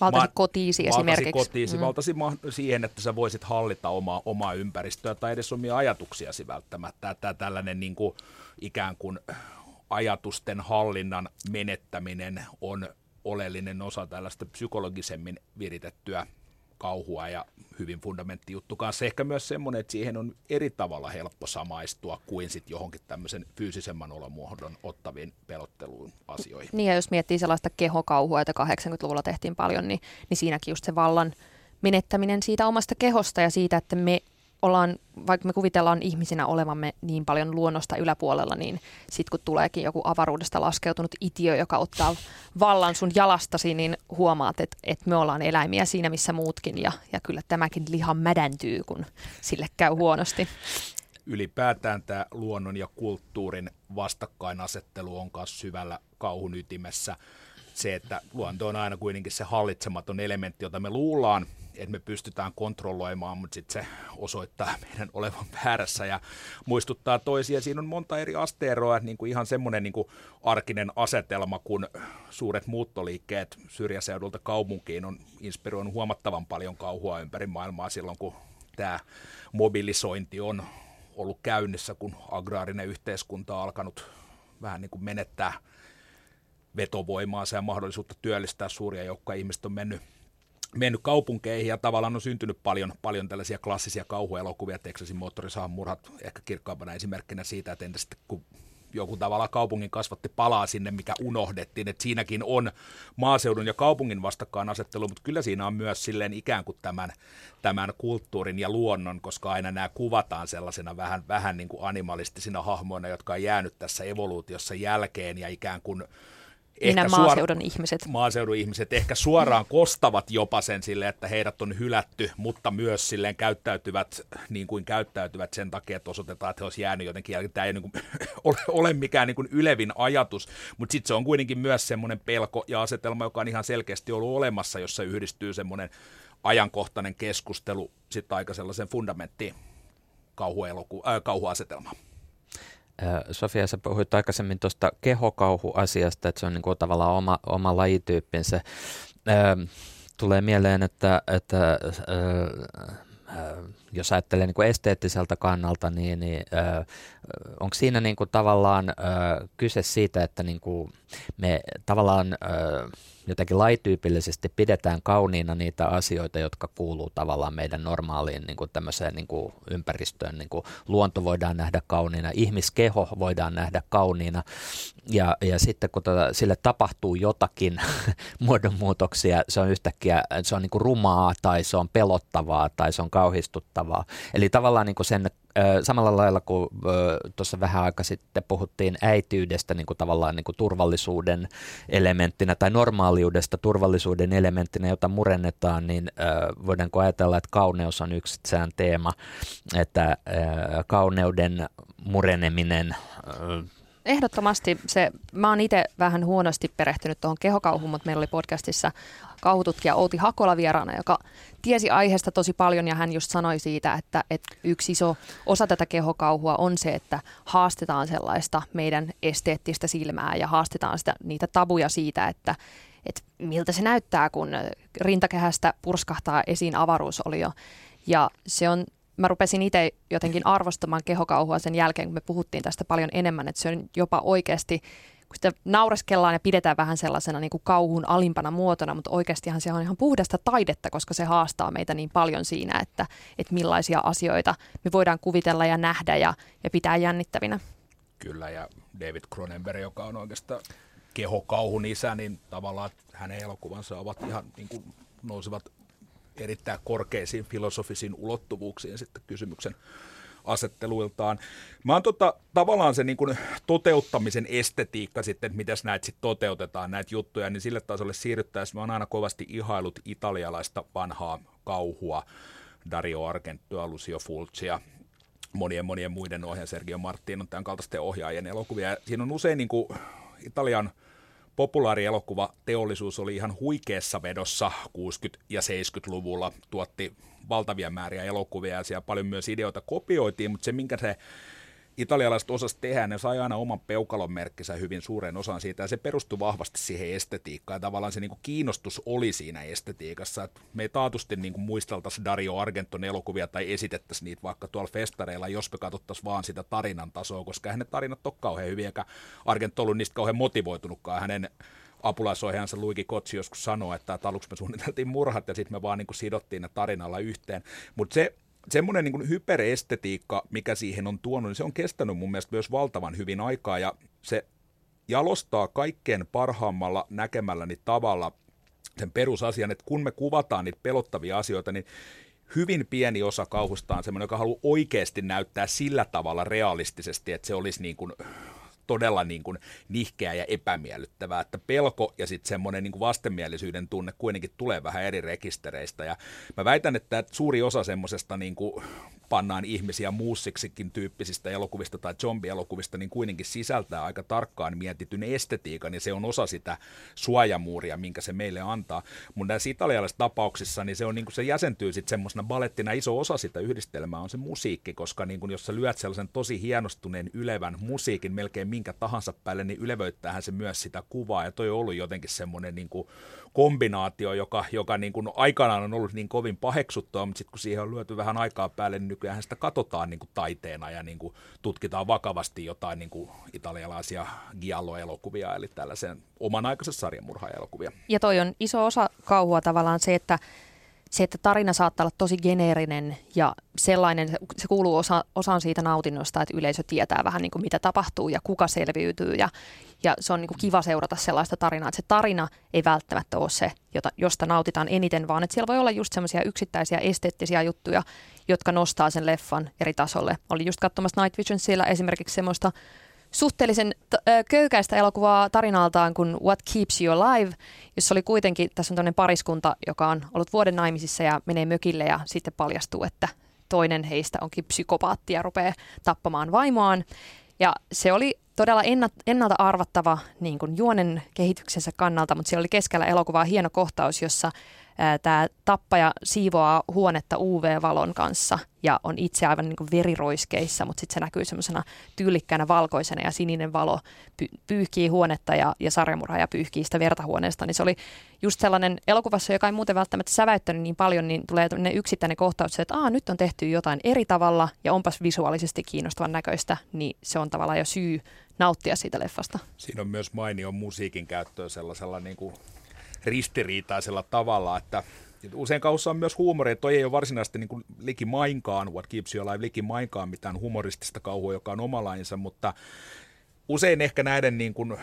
C: Valtasi ma- kotiisi valtasi esimerkiksi.
D: Kotiisi, mm. Valtasi ma- siihen, että sä voisit hallita omaa, omaa ympäristöä tai edes omia ajatuksiasi välttämättä. Tämä tällainen niin kuin, ikään kuin ajatusten hallinnan menettäminen on oleellinen osa tällaista psykologisemmin viritettyä kauhua ja hyvin fundamentti juttu kanssa. Ehkä myös semmoinen, että siihen on eri tavalla helppo samaistua kuin sitten johonkin tämmöisen fyysisemmän olomuodon ottaviin pelotteluun asioihin.
C: Niin ja jos miettii sellaista kehokauhua, jota 80-luvulla tehtiin paljon, niin, niin siinäkin just se vallan menettäminen siitä omasta kehosta ja siitä, että me ollaan, vaikka me kuvitellaan ihmisinä olevamme niin paljon luonnosta yläpuolella, niin sitten kun tuleekin joku avaruudesta laskeutunut itiö, joka ottaa vallan sun jalastasi, niin huomaat, että, että me ollaan eläimiä siinä missä muutkin ja, ja kyllä tämäkin liha mädäntyy, kun sille käy huonosti.
D: Ylipäätään tämä luonnon ja kulttuurin vastakkainasettelu on myös syvällä kauhun ytimessä. Se, että luonto on aina kuitenkin se hallitsematon elementti, jota me luullaan että me pystytään kontrolloimaan, mutta sitten se osoittaa meidän olevan väärässä ja muistuttaa toisia. Siinä on monta eri asteeroa, niin kuin ihan semmoinen niin arkinen asetelma, kun suuret muuttoliikkeet syrjäseudulta kaupunkiin on inspiroinut huomattavan paljon kauhua ympäri maailmaa silloin, kun tämä mobilisointi on ollut käynnissä, kun agraarinen yhteiskunta on alkanut vähän niin kuin menettää vetovoimaansa ja mahdollisuutta työllistää suuria joukkoja. Ihmiset on mennyt mennyt kaupunkeihin ja tavallaan on syntynyt paljon, paljon tällaisia klassisia kauhuelokuvia, Texasin moottorisahan murhat ehkä kirkkaampana esimerkkinä siitä, että entä sitten kun joku tavalla kaupungin kasvatti palaa sinne, mikä unohdettiin, että siinäkin on maaseudun ja kaupungin vastakkainasettelu, mutta kyllä siinä on myös silleen ikään kuin tämän, tämän kulttuurin ja luonnon, koska aina nämä kuvataan sellaisena vähän, vähän niin kuin animalistisina hahmoina, jotka on jäänyt tässä evoluutiossa jälkeen ja ikään kuin
C: Minä ehkä maaseudun suora- ihmiset.
D: Maaseudun ihmiset ehkä suoraan kostavat jopa sen sille, että heidät on hylätty, mutta myös silleen käyttäytyvät niin kuin käyttäytyvät sen takia, että osoitetaan, että he olisivat jäänyt jotenkin. Tämä ei niin kuin, ole, ole mikään niin kuin ylevin ajatus, mutta sitten se on kuitenkin myös semmoinen pelko ja asetelma, joka on ihan selkeästi ollut olemassa, jossa yhdistyy semmoinen ajankohtainen keskustelu sitten aika sellaisen fundamenttiin kauhueloku, äh, kauhuasetelmaan.
B: Sofia, sä puhuit aikaisemmin tuosta kehokauhuasiasta, että se on niin kuin tavallaan oma, oma lajityyppinsä. Tulee mieleen, että, että jos ajattelee niin kuin esteettiseltä kannalta, niin, niin onko siinä niin kuin tavallaan kyse siitä, että niin kuin me tavallaan jotenkin laityypillisesti pidetään kauniina niitä asioita, jotka kuuluu tavallaan meidän normaaliin niin kuin tämmöiseen niin kuin ympäristöön. Niin kuin luonto voidaan nähdä kauniina, ihmiskeho voidaan nähdä kauniina ja, ja sitten kun tota, sille tapahtuu jotakin muodonmuutoksia, se on yhtäkkiä se on niin kuin rumaa tai se on pelottavaa tai se on kauhistuttavaa. Eli tavallaan niin kuin sen samalla lailla kuin tuossa vähän aika sitten puhuttiin äityydestä niin kuin tavallaan niin kuin turvallisuuden elementtinä tai normaaliudesta turvallisuuden elementtinä, jota murennetaan, niin voidaanko ajatella, että kauneus on yksi sään teema, että kauneuden mureneminen
C: Ehdottomasti se, mä oon itse vähän huonosti perehtynyt tuohon kehokauhuun, mutta meillä oli podcastissa kauhututkija Outi Hakola vieraana, joka tiesi aiheesta tosi paljon ja hän just sanoi siitä, että, että yksi iso osa tätä kehokauhua on se, että haastetaan sellaista meidän esteettistä silmää ja haastetaan sitä, niitä tabuja siitä, että, että miltä se näyttää, kun rintakehästä purskahtaa esiin avaruusolio. Ja se on mä rupesin itse jotenkin arvostamaan kehokauhua sen jälkeen, kun me puhuttiin tästä paljon enemmän, että se on jopa oikeasti, kun sitä naureskellaan ja pidetään vähän sellaisena niin kuin kauhun alimpana muotona, mutta oikeastihan se on ihan puhdasta taidetta, koska se haastaa meitä niin paljon siinä, että, että millaisia asioita me voidaan kuvitella ja nähdä ja, ja pitää jännittävinä.
D: Kyllä, ja David Cronenberg, joka on oikeastaan kehokauhun isä, niin tavallaan hänen elokuvansa ovat ihan niin kuin nousevat erittäin korkeisiin filosofisiin ulottuvuuksiin sitten kysymyksen asetteluiltaan. Mä oon tota, tavallaan se niin kuin toteuttamisen estetiikka sitten, että miten näitä sitten toteutetaan, näitä juttuja, niin sille tasolle siirryttäessä mä oon aina kovasti ihailut italialaista vanhaa kauhua, Dario Argento, Lucio Fulcia, monien monien muiden ohjaajan Sergio Martin on tämän kaltaisten ohjaajien elokuvia. Siinä on usein niin Italian populaarielokuva teollisuus oli ihan huikeassa vedossa 60- ja 70-luvulla, tuotti valtavia määriä elokuvia ja siellä paljon myös ideoita kopioitiin, mutta se minkä se italialaiset osas tehdä, ne sai aina oman peukalon merkkinsä hyvin suuren osan siitä, ja se perustui vahvasti siihen estetiikkaan, tavallaan se niin kuin kiinnostus oli siinä estetiikassa, että me ei taatusti niin kuin muisteltaisi Dario Argenton elokuvia tai esitettäisiin niitä vaikka tuolla festareilla, jos me katsottaisiin vaan sitä tarinan tasoa, koska hänen tarinat on kauhean hyviä, eikä Argento ollut niistä kauhean motivoitunutkaan, hänen apulaisohjaajansa Luigi Kotsi joskus sanoi, että, aluksi me suunniteltiin murhat ja sitten me vaan niin kuin sidottiin ne tarinalla yhteen. Mutta se semmoinen niin hyperestetiikka, mikä siihen on tuonut, niin se on kestänyt mun mielestä myös valtavan hyvin aikaa ja se jalostaa kaikkein parhaimmalla näkemälläni tavalla sen perusasian, että kun me kuvataan niitä pelottavia asioita, niin hyvin pieni osa kauhusta on semmoinen, joka haluaa oikeasti näyttää sillä tavalla realistisesti, että se olisi niin kuin todella niin kuin nihkeä ja epämiellyttävää, että pelko ja sitten semmoinen niin kuin vastenmielisyyden tunne kuitenkin tulee vähän eri rekistereistä. Ja mä väitän, että suuri osa semmoisesta niin kuin pannaan ihmisiä muussiksikin tyyppisistä elokuvista tai zombielokuvista, niin kuitenkin sisältää aika tarkkaan mietityn estetiikan, ja se on osa sitä suojamuuria, minkä se meille antaa. Mutta näissä italialaisissa tapauksissa, niin se, on, niin se jäsentyy sitten semmoisena balettina, iso osa sitä yhdistelmää on se musiikki, koska niin kuin jos sä lyöt sellaisen tosi hienostuneen ylevän musiikin melkein minkä tahansa päälle, niin ylevöittäähän se myös sitä kuvaa, ja toi on ollut jotenkin semmoinen niin kombinaatio, joka, joka niin kuin aikanaan on ollut niin kovin paheksuttua, mutta sitten kun siihen on lyöty vähän aikaa päälle, niin nykyään sitä katsotaan niin kuin taiteena ja niin kuin tutkitaan vakavasti jotain niin kuin italialaisia giallo-elokuvia, eli tällaisen oman aikaisen sarjamurha-elokuvia.
C: Ja toi on iso osa kauhua tavallaan se, että se, että tarina saattaa olla tosi geneerinen ja sellainen, se kuuluu osa, osaan siitä nautinnosta, että yleisö tietää vähän niin kuin mitä tapahtuu ja kuka selviytyy ja, ja se on niin kuin kiva seurata sellaista tarinaa, että se tarina ei välttämättä ole se, jota, josta nautitaan eniten, vaan että siellä voi olla just semmoisia yksittäisiä esteettisiä juttuja, jotka nostaa sen leffan eri tasolle. Oli just katsomassa Night Vision siellä esimerkiksi semmoista suhteellisen t- köykäistä elokuvaa tarinaltaan kuin What Keeps You Alive, jossa oli kuitenkin, tässä on tämmöinen pariskunta, joka on ollut vuoden naimisissa ja menee mökille ja sitten paljastuu, että toinen heistä onkin psykopaatti ja rupeaa tappamaan vaimoaan. Ja se oli todella ennalta arvattava niin kuin juonen kehityksensä kannalta, mutta siellä oli keskellä elokuvaa hieno kohtaus, jossa tämä tappaja siivoaa huonetta UV-valon kanssa ja on itse aivan niin kuin veriroiskeissa, mutta sitten se näkyy semmoisena tyylikkäänä valkoisena ja sininen valo py- pyyhkii huonetta ja, ja sarjamurhaaja pyyhkii sitä verta huoneesta. Niin se oli just sellainen elokuvassa, joka ei muuten välttämättä säväyttänyt niin paljon, niin tulee yksittäinen kohtaus, että Aa, nyt on tehty jotain eri tavalla ja onpas visuaalisesti kiinnostavan näköistä, niin se on tavallaan jo syy nauttia siitä leffasta.
D: Siinä on myös mainio musiikin käyttöä sellaisella niin kuin ristiriitaisella tavalla, että usein kaussa on myös huumoria, toi ei ole varsinaisesti niin liki mainkaan, What Keeps You Alive, liki mainkaan mitään humoristista kauhua, joka on omalainsa, mutta usein ehkä näiden niin kuin,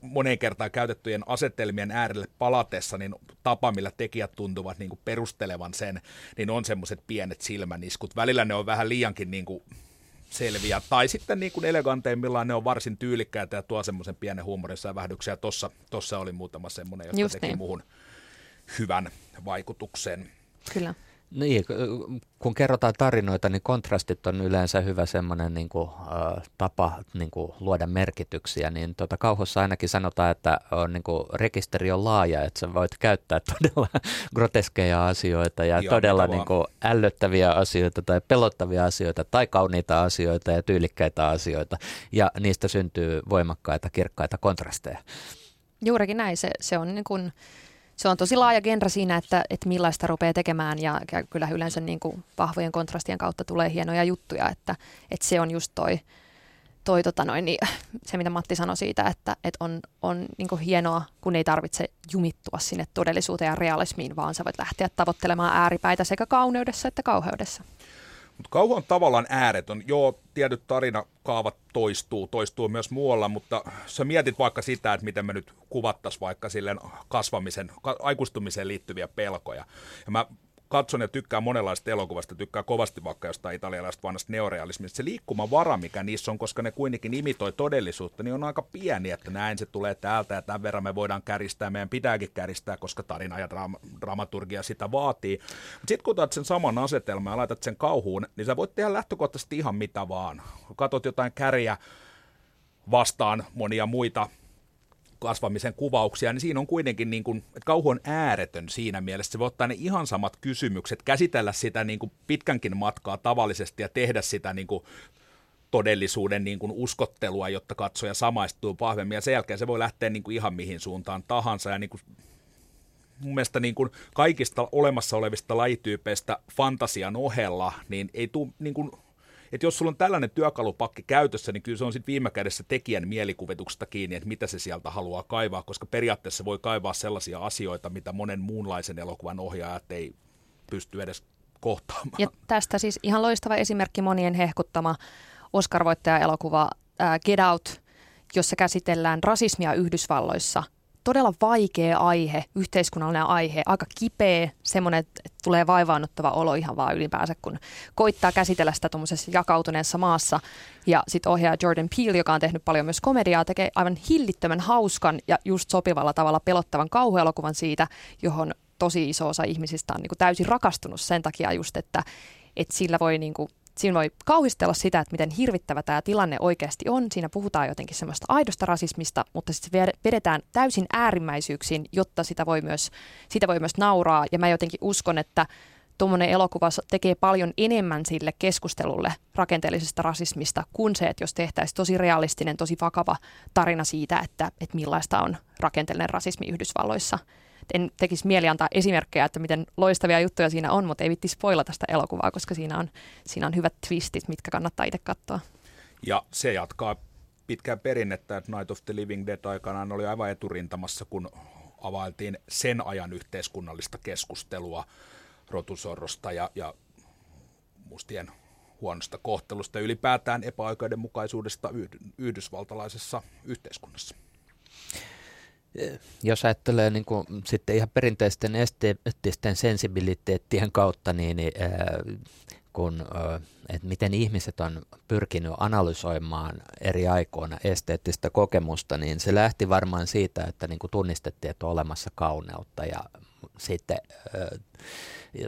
D: moneen kertaan käytettyjen asetelmien äärelle palatessa, niin tapa, millä tekijät tuntuvat niin kuin perustelevan sen, niin on semmoiset pienet silmäniskut. Välillä ne on vähän liiankin niin kuin selviä. Tai sitten niin kuin eleganteimmillaan ne on varsin tyylikkäitä ja tuo semmoisen pienen huumorissa ja vähdyksiä. Tossa, tossa oli muutama semmoinen, joka Just teki niin. muuhun hyvän vaikutuksen.
C: Kyllä.
B: Niin, kun kerrotaan tarinoita, niin kontrastit on yleensä hyvä semmoinen niin kuin, äh, tapa niin kuin, luoda merkityksiä. Niin tuota, kauhossa ainakin sanotaan, että on, niin kuin, rekisteri on laaja, että sä voit käyttää todella groteskeja asioita ja Joo, todella niin kuin, ällöttäviä asioita tai pelottavia asioita tai kauniita asioita ja tyylikkäitä asioita. Ja niistä syntyy voimakkaita, kirkkaita kontrasteja.
C: Juurikin näin. Se, se on niin kuin se on tosi laaja genre siinä, että, että millaista rupeaa tekemään ja, ja kyllä yleensä niin kuin vahvojen kontrastien kautta tulee hienoja juttuja, että, että se on just toi, toi tota noin, niin, se, mitä Matti sanoi siitä, että, että on, on niin kuin hienoa, kun ei tarvitse jumittua sinne todellisuuteen ja realismiin, vaan sä voit lähteä tavoittelemaan ääripäitä sekä kauneudessa että kauheudessa.
D: Mutta kauhu on tavallaan ääretön. Joo, tietyt tarinakaavat toistuu, toistuu myös muualla, mutta sä mietit vaikka sitä, että miten me nyt kuvattaisiin vaikka silleen kasvamisen, aikuistumiseen liittyviä pelkoja. Ja mä katson ja tykkään monenlaista elokuvasta, tykkää kovasti vaikka jostain italialaisesta vanhasta neorealismista. Se liikkumavara, mikä niissä on, koska ne kuitenkin imitoi todellisuutta, niin on aika pieni, että näin se tulee täältä ja tämän verran me voidaan käristää, meidän pitääkin käristää, koska tarina ja draama, dramaturgia sitä vaatii. Sitten kun otat sen saman asetelman ja laitat sen kauhuun, niin sä voit tehdä lähtökohtaisesti ihan mitä vaan. Kun katsot jotain käriä vastaan monia muita kasvamisen kuvauksia, niin siinä on kuitenkin, niin kuin, että kauhu on ääretön siinä mielessä. Se voi ottaa ne ihan samat kysymykset, käsitellä sitä niin kuin pitkänkin matkaa tavallisesti ja tehdä sitä niin kuin todellisuuden niin kuin uskottelua, jotta katsoja samaistuu vahvemmin. Ja sen jälkeen se voi lähteä niin kuin ihan mihin suuntaan tahansa. Ja niin kuin mun mielestä niin kuin kaikista olemassa olevista lajityypeistä fantasian ohella, niin ei tule niin kuin että jos sulla on tällainen työkalupakki käytössä, niin kyllä se on sitten viime kädessä tekijän mielikuvituksesta kiinni, että mitä se sieltä haluaa kaivaa, koska periaatteessa voi kaivaa sellaisia asioita, mitä monen muunlaisen elokuvan ohjaajat ei pysty edes kohtaamaan.
C: Ja tästä siis ihan loistava esimerkki monien hehkuttama Oscar-voittaja-elokuva Get Out, jossa käsitellään rasismia Yhdysvalloissa – todella vaikea aihe, yhteiskunnallinen aihe, aika kipeä, semmoinen, että tulee vaivaannuttava olo ihan vaan ylipäänsä, kun koittaa käsitellä sitä tuommoisessa jakautuneessa maassa. Ja sitten ohjaaja Jordan Peele, joka on tehnyt paljon myös komediaa, tekee aivan hillittömän hauskan ja just sopivalla tavalla pelottavan kauhuelokuvan siitä, johon tosi iso osa ihmisistä on niin kuin täysin rakastunut sen takia just, että, että sillä voi niin kuin siinä voi kauhistella sitä, että miten hirvittävä tämä tilanne oikeasti on. Siinä puhutaan jotenkin semmoista aidosta rasismista, mutta sitten se vedetään täysin äärimmäisyyksiin, jotta sitä voi, myös, sitä voi myös nauraa. Ja mä jotenkin uskon, että tuommoinen elokuva tekee paljon enemmän sille keskustelulle rakenteellisesta rasismista kuin se, että jos tehtäisiin tosi realistinen, tosi vakava tarina siitä, että, että millaista on rakenteellinen rasismi Yhdysvalloissa – en tekisi mieli antaa esimerkkejä, että miten loistavia juttuja siinä on, mutta ei vitti spoilata sitä elokuvaa, koska siinä on, siinä on hyvät twistit, mitkä kannattaa itse katsoa.
D: Ja se jatkaa pitkää perinnettä, että Night of the Living Dead aikanaan oli aivan eturintamassa, kun availtiin sen ajan yhteiskunnallista keskustelua rotusorrosta ja, ja mustien huonosta kohtelusta ja ylipäätään epäoikeudenmukaisuudesta yhdysvaltalaisessa yhteiskunnassa.
B: Jos ajattelee niin kuin, sitten ihan perinteisten esteettisten sensibiliteettien kautta, niin, niin kun, että miten ihmiset on pyrkinyt analysoimaan eri aikoina esteettistä kokemusta, niin se lähti varmaan siitä, että niin kuin tunnistettiin, että on olemassa kauneutta ja sitten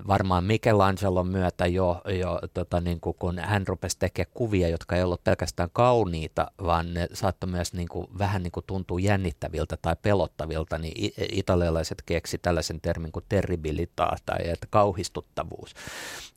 B: varmaan Michelangelon myötä jo, jo tota, niin kuin, kun hän rupesi tekemään kuvia, jotka ei ollut pelkästään kauniita, vaan ne saattoi myös niin kuin, vähän niin kuin tuntua jännittäviltä tai pelottavilta, niin italialaiset keksi tällaisen termin kuin terribilita tai että kauhistuttavuus.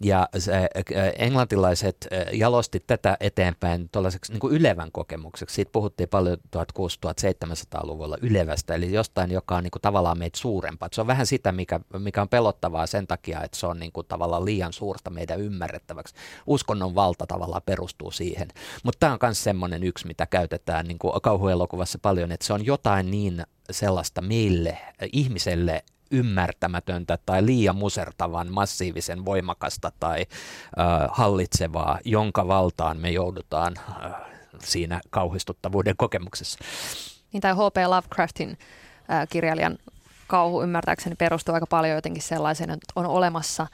B: Ja se, englantilaiset jalosti tätä eteenpäin tuollaiseksi niin kuin ylevän kokemukseksi. Siitä puhuttiin paljon 1600-1700-luvulla ylevästä, eli jostain, joka on niin kuin, tavallaan meitä suurempaa. Se on vähän sitä, mikä, mikä on pelottavaa sen takia, takia, että se on niin kuin tavallaan liian suurta meidän ymmärrettäväksi. Uskonnon valta tavallaan perustuu siihen. Mutta tämä on myös semmoinen yksi, mitä käytetään niin kuin kauhuelokuvassa paljon, että se on jotain niin sellaista meille, ihmiselle ymmärtämätöntä tai liian musertavan, massiivisen voimakasta tai äh, hallitsevaa, jonka valtaan me joudutaan äh, siinä kauhistuttavuuden kokemuksessa.
C: Niin tai H.P. Lovecraftin äh, kirjailijan kauhu ymmärtääkseni perustuu aika paljon jotenkin sellaiseen, että on olemassa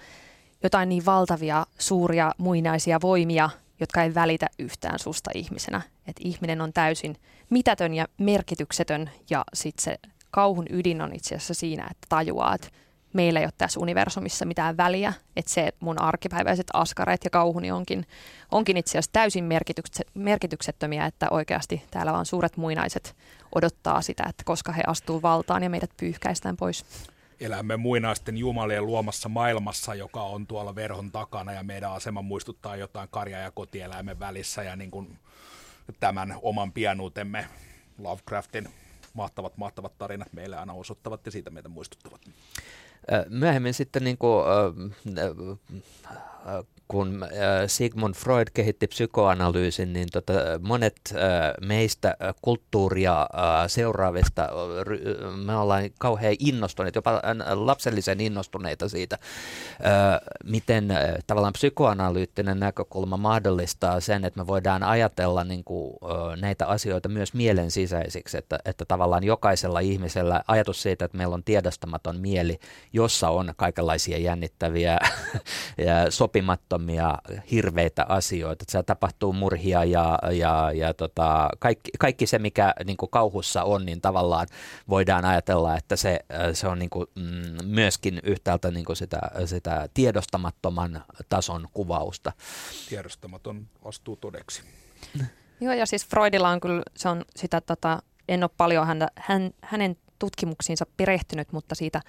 C: jotain niin valtavia, suuria, muinaisia voimia, jotka ei välitä yhtään susta ihmisenä. Että ihminen on täysin mitätön ja merkityksetön ja sitten se kauhun ydin on itse asiassa siinä, että tajuaa, että meillä ei ole tässä universumissa mitään väliä, että se mun arkipäiväiset askareet ja kauhuni onkin, onkin itse asiassa täysin merkitykset, merkityksettömiä, että oikeasti täällä vaan suuret muinaiset odottaa sitä, että koska he astuu valtaan ja meidät pyyhkäistään pois.
D: Elämme muinaisten jumalien luomassa maailmassa, joka on tuolla verhon takana ja meidän asema muistuttaa jotain karja- ja kotieläimen välissä ja niin kuin tämän oman pienuutemme Lovecraftin mahtavat, mahtavat tarinat meille aina osoittavat ja siitä meitä muistuttavat.
B: Myöhemmin sitten niin kuin, kun Sigmund Freud kehitti psykoanalyysin, niin tota, monet meistä kulttuuria seuraavista, me ollaan kauhean innostuneita, jopa lapsellisen innostuneita siitä, miten tavallaan psykoanalyyttinen näkökulma mahdollistaa sen, että me voidaan ajatella niin kuin, näitä asioita myös mielen sisäisiksi, että, että tavallaan jokaisella ihmisellä ajatus siitä, että meillä on tiedostamaton mieli, jossa on kaikenlaisia jännittäviä ja sopimattomia hirveitä asioita. Että siellä tapahtuu murhia ja, ja, ja tota, kaikki, kaikki se, mikä niin kuin kauhussa on, niin tavallaan voidaan ajatella, että se, se on niin kuin, mm, myöskin yhtäältä niin kuin sitä, sitä tiedostamattoman tason kuvausta.
D: Tiedostamaton astuu todeksi.
C: Joo, ja siis Freudilla on kyllä, se on sitä, tota, en ole paljon hän, hän, hänen tutkimuksiinsa perehtynyt, mutta siitä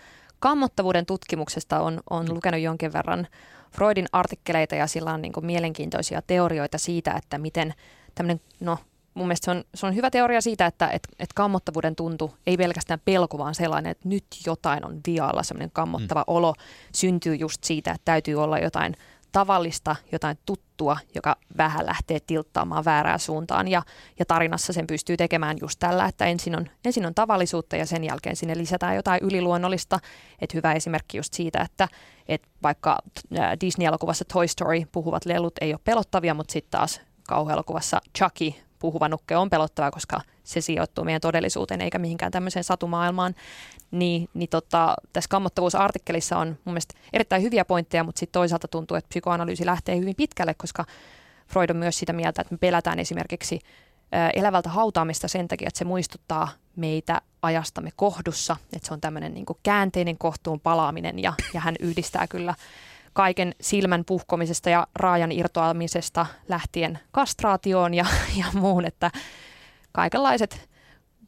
C: kammottavuuden tutkimuksesta on, on lukenut jonkin verran Freudin artikkeleita ja sillä on niin kuin mielenkiintoisia teorioita siitä, että miten tämmöinen, no mun mielestä se on, se on hyvä teoria siitä, että et, et kammottavuuden tuntu ei pelkästään pelko, vaan sellainen, että nyt jotain on vialla, semmoinen kammottava mm. olo syntyy just siitä, että täytyy olla jotain tavallista, jotain tuttua, joka vähän lähtee tilttaamaan väärään suuntaan. Ja, ja tarinassa sen pystyy tekemään just tällä, että ensin on, ensin on tavallisuutta ja sen jälkeen sinne lisätään jotain yliluonnollista. Et hyvä esimerkki just siitä, että et vaikka Disney-elokuvassa Toy Story puhuvat lelut ei ole pelottavia, mutta sitten taas kauhuelokuvassa Chucky puhuva nukke on pelottava, koska se sijoittuu meidän todellisuuteen eikä mihinkään tämmöiseen satumaailmaan. Niin, niin tota, tässä kammottavuusartikkelissa on mun mielestä erittäin hyviä pointteja, mutta sitten toisaalta tuntuu, että psykoanalyysi lähtee hyvin pitkälle, koska Freud on myös sitä mieltä, että me pelätään esimerkiksi elävältä hautaamista sen takia, että se muistuttaa meitä ajastamme kohdussa, että se on tämmöinen niin käänteinen kohtuun palaaminen ja, ja hän yhdistää kyllä kaiken silmän puhkomisesta ja raajan irtoamisesta lähtien kastraatioon ja, ja muun, että kaikenlaiset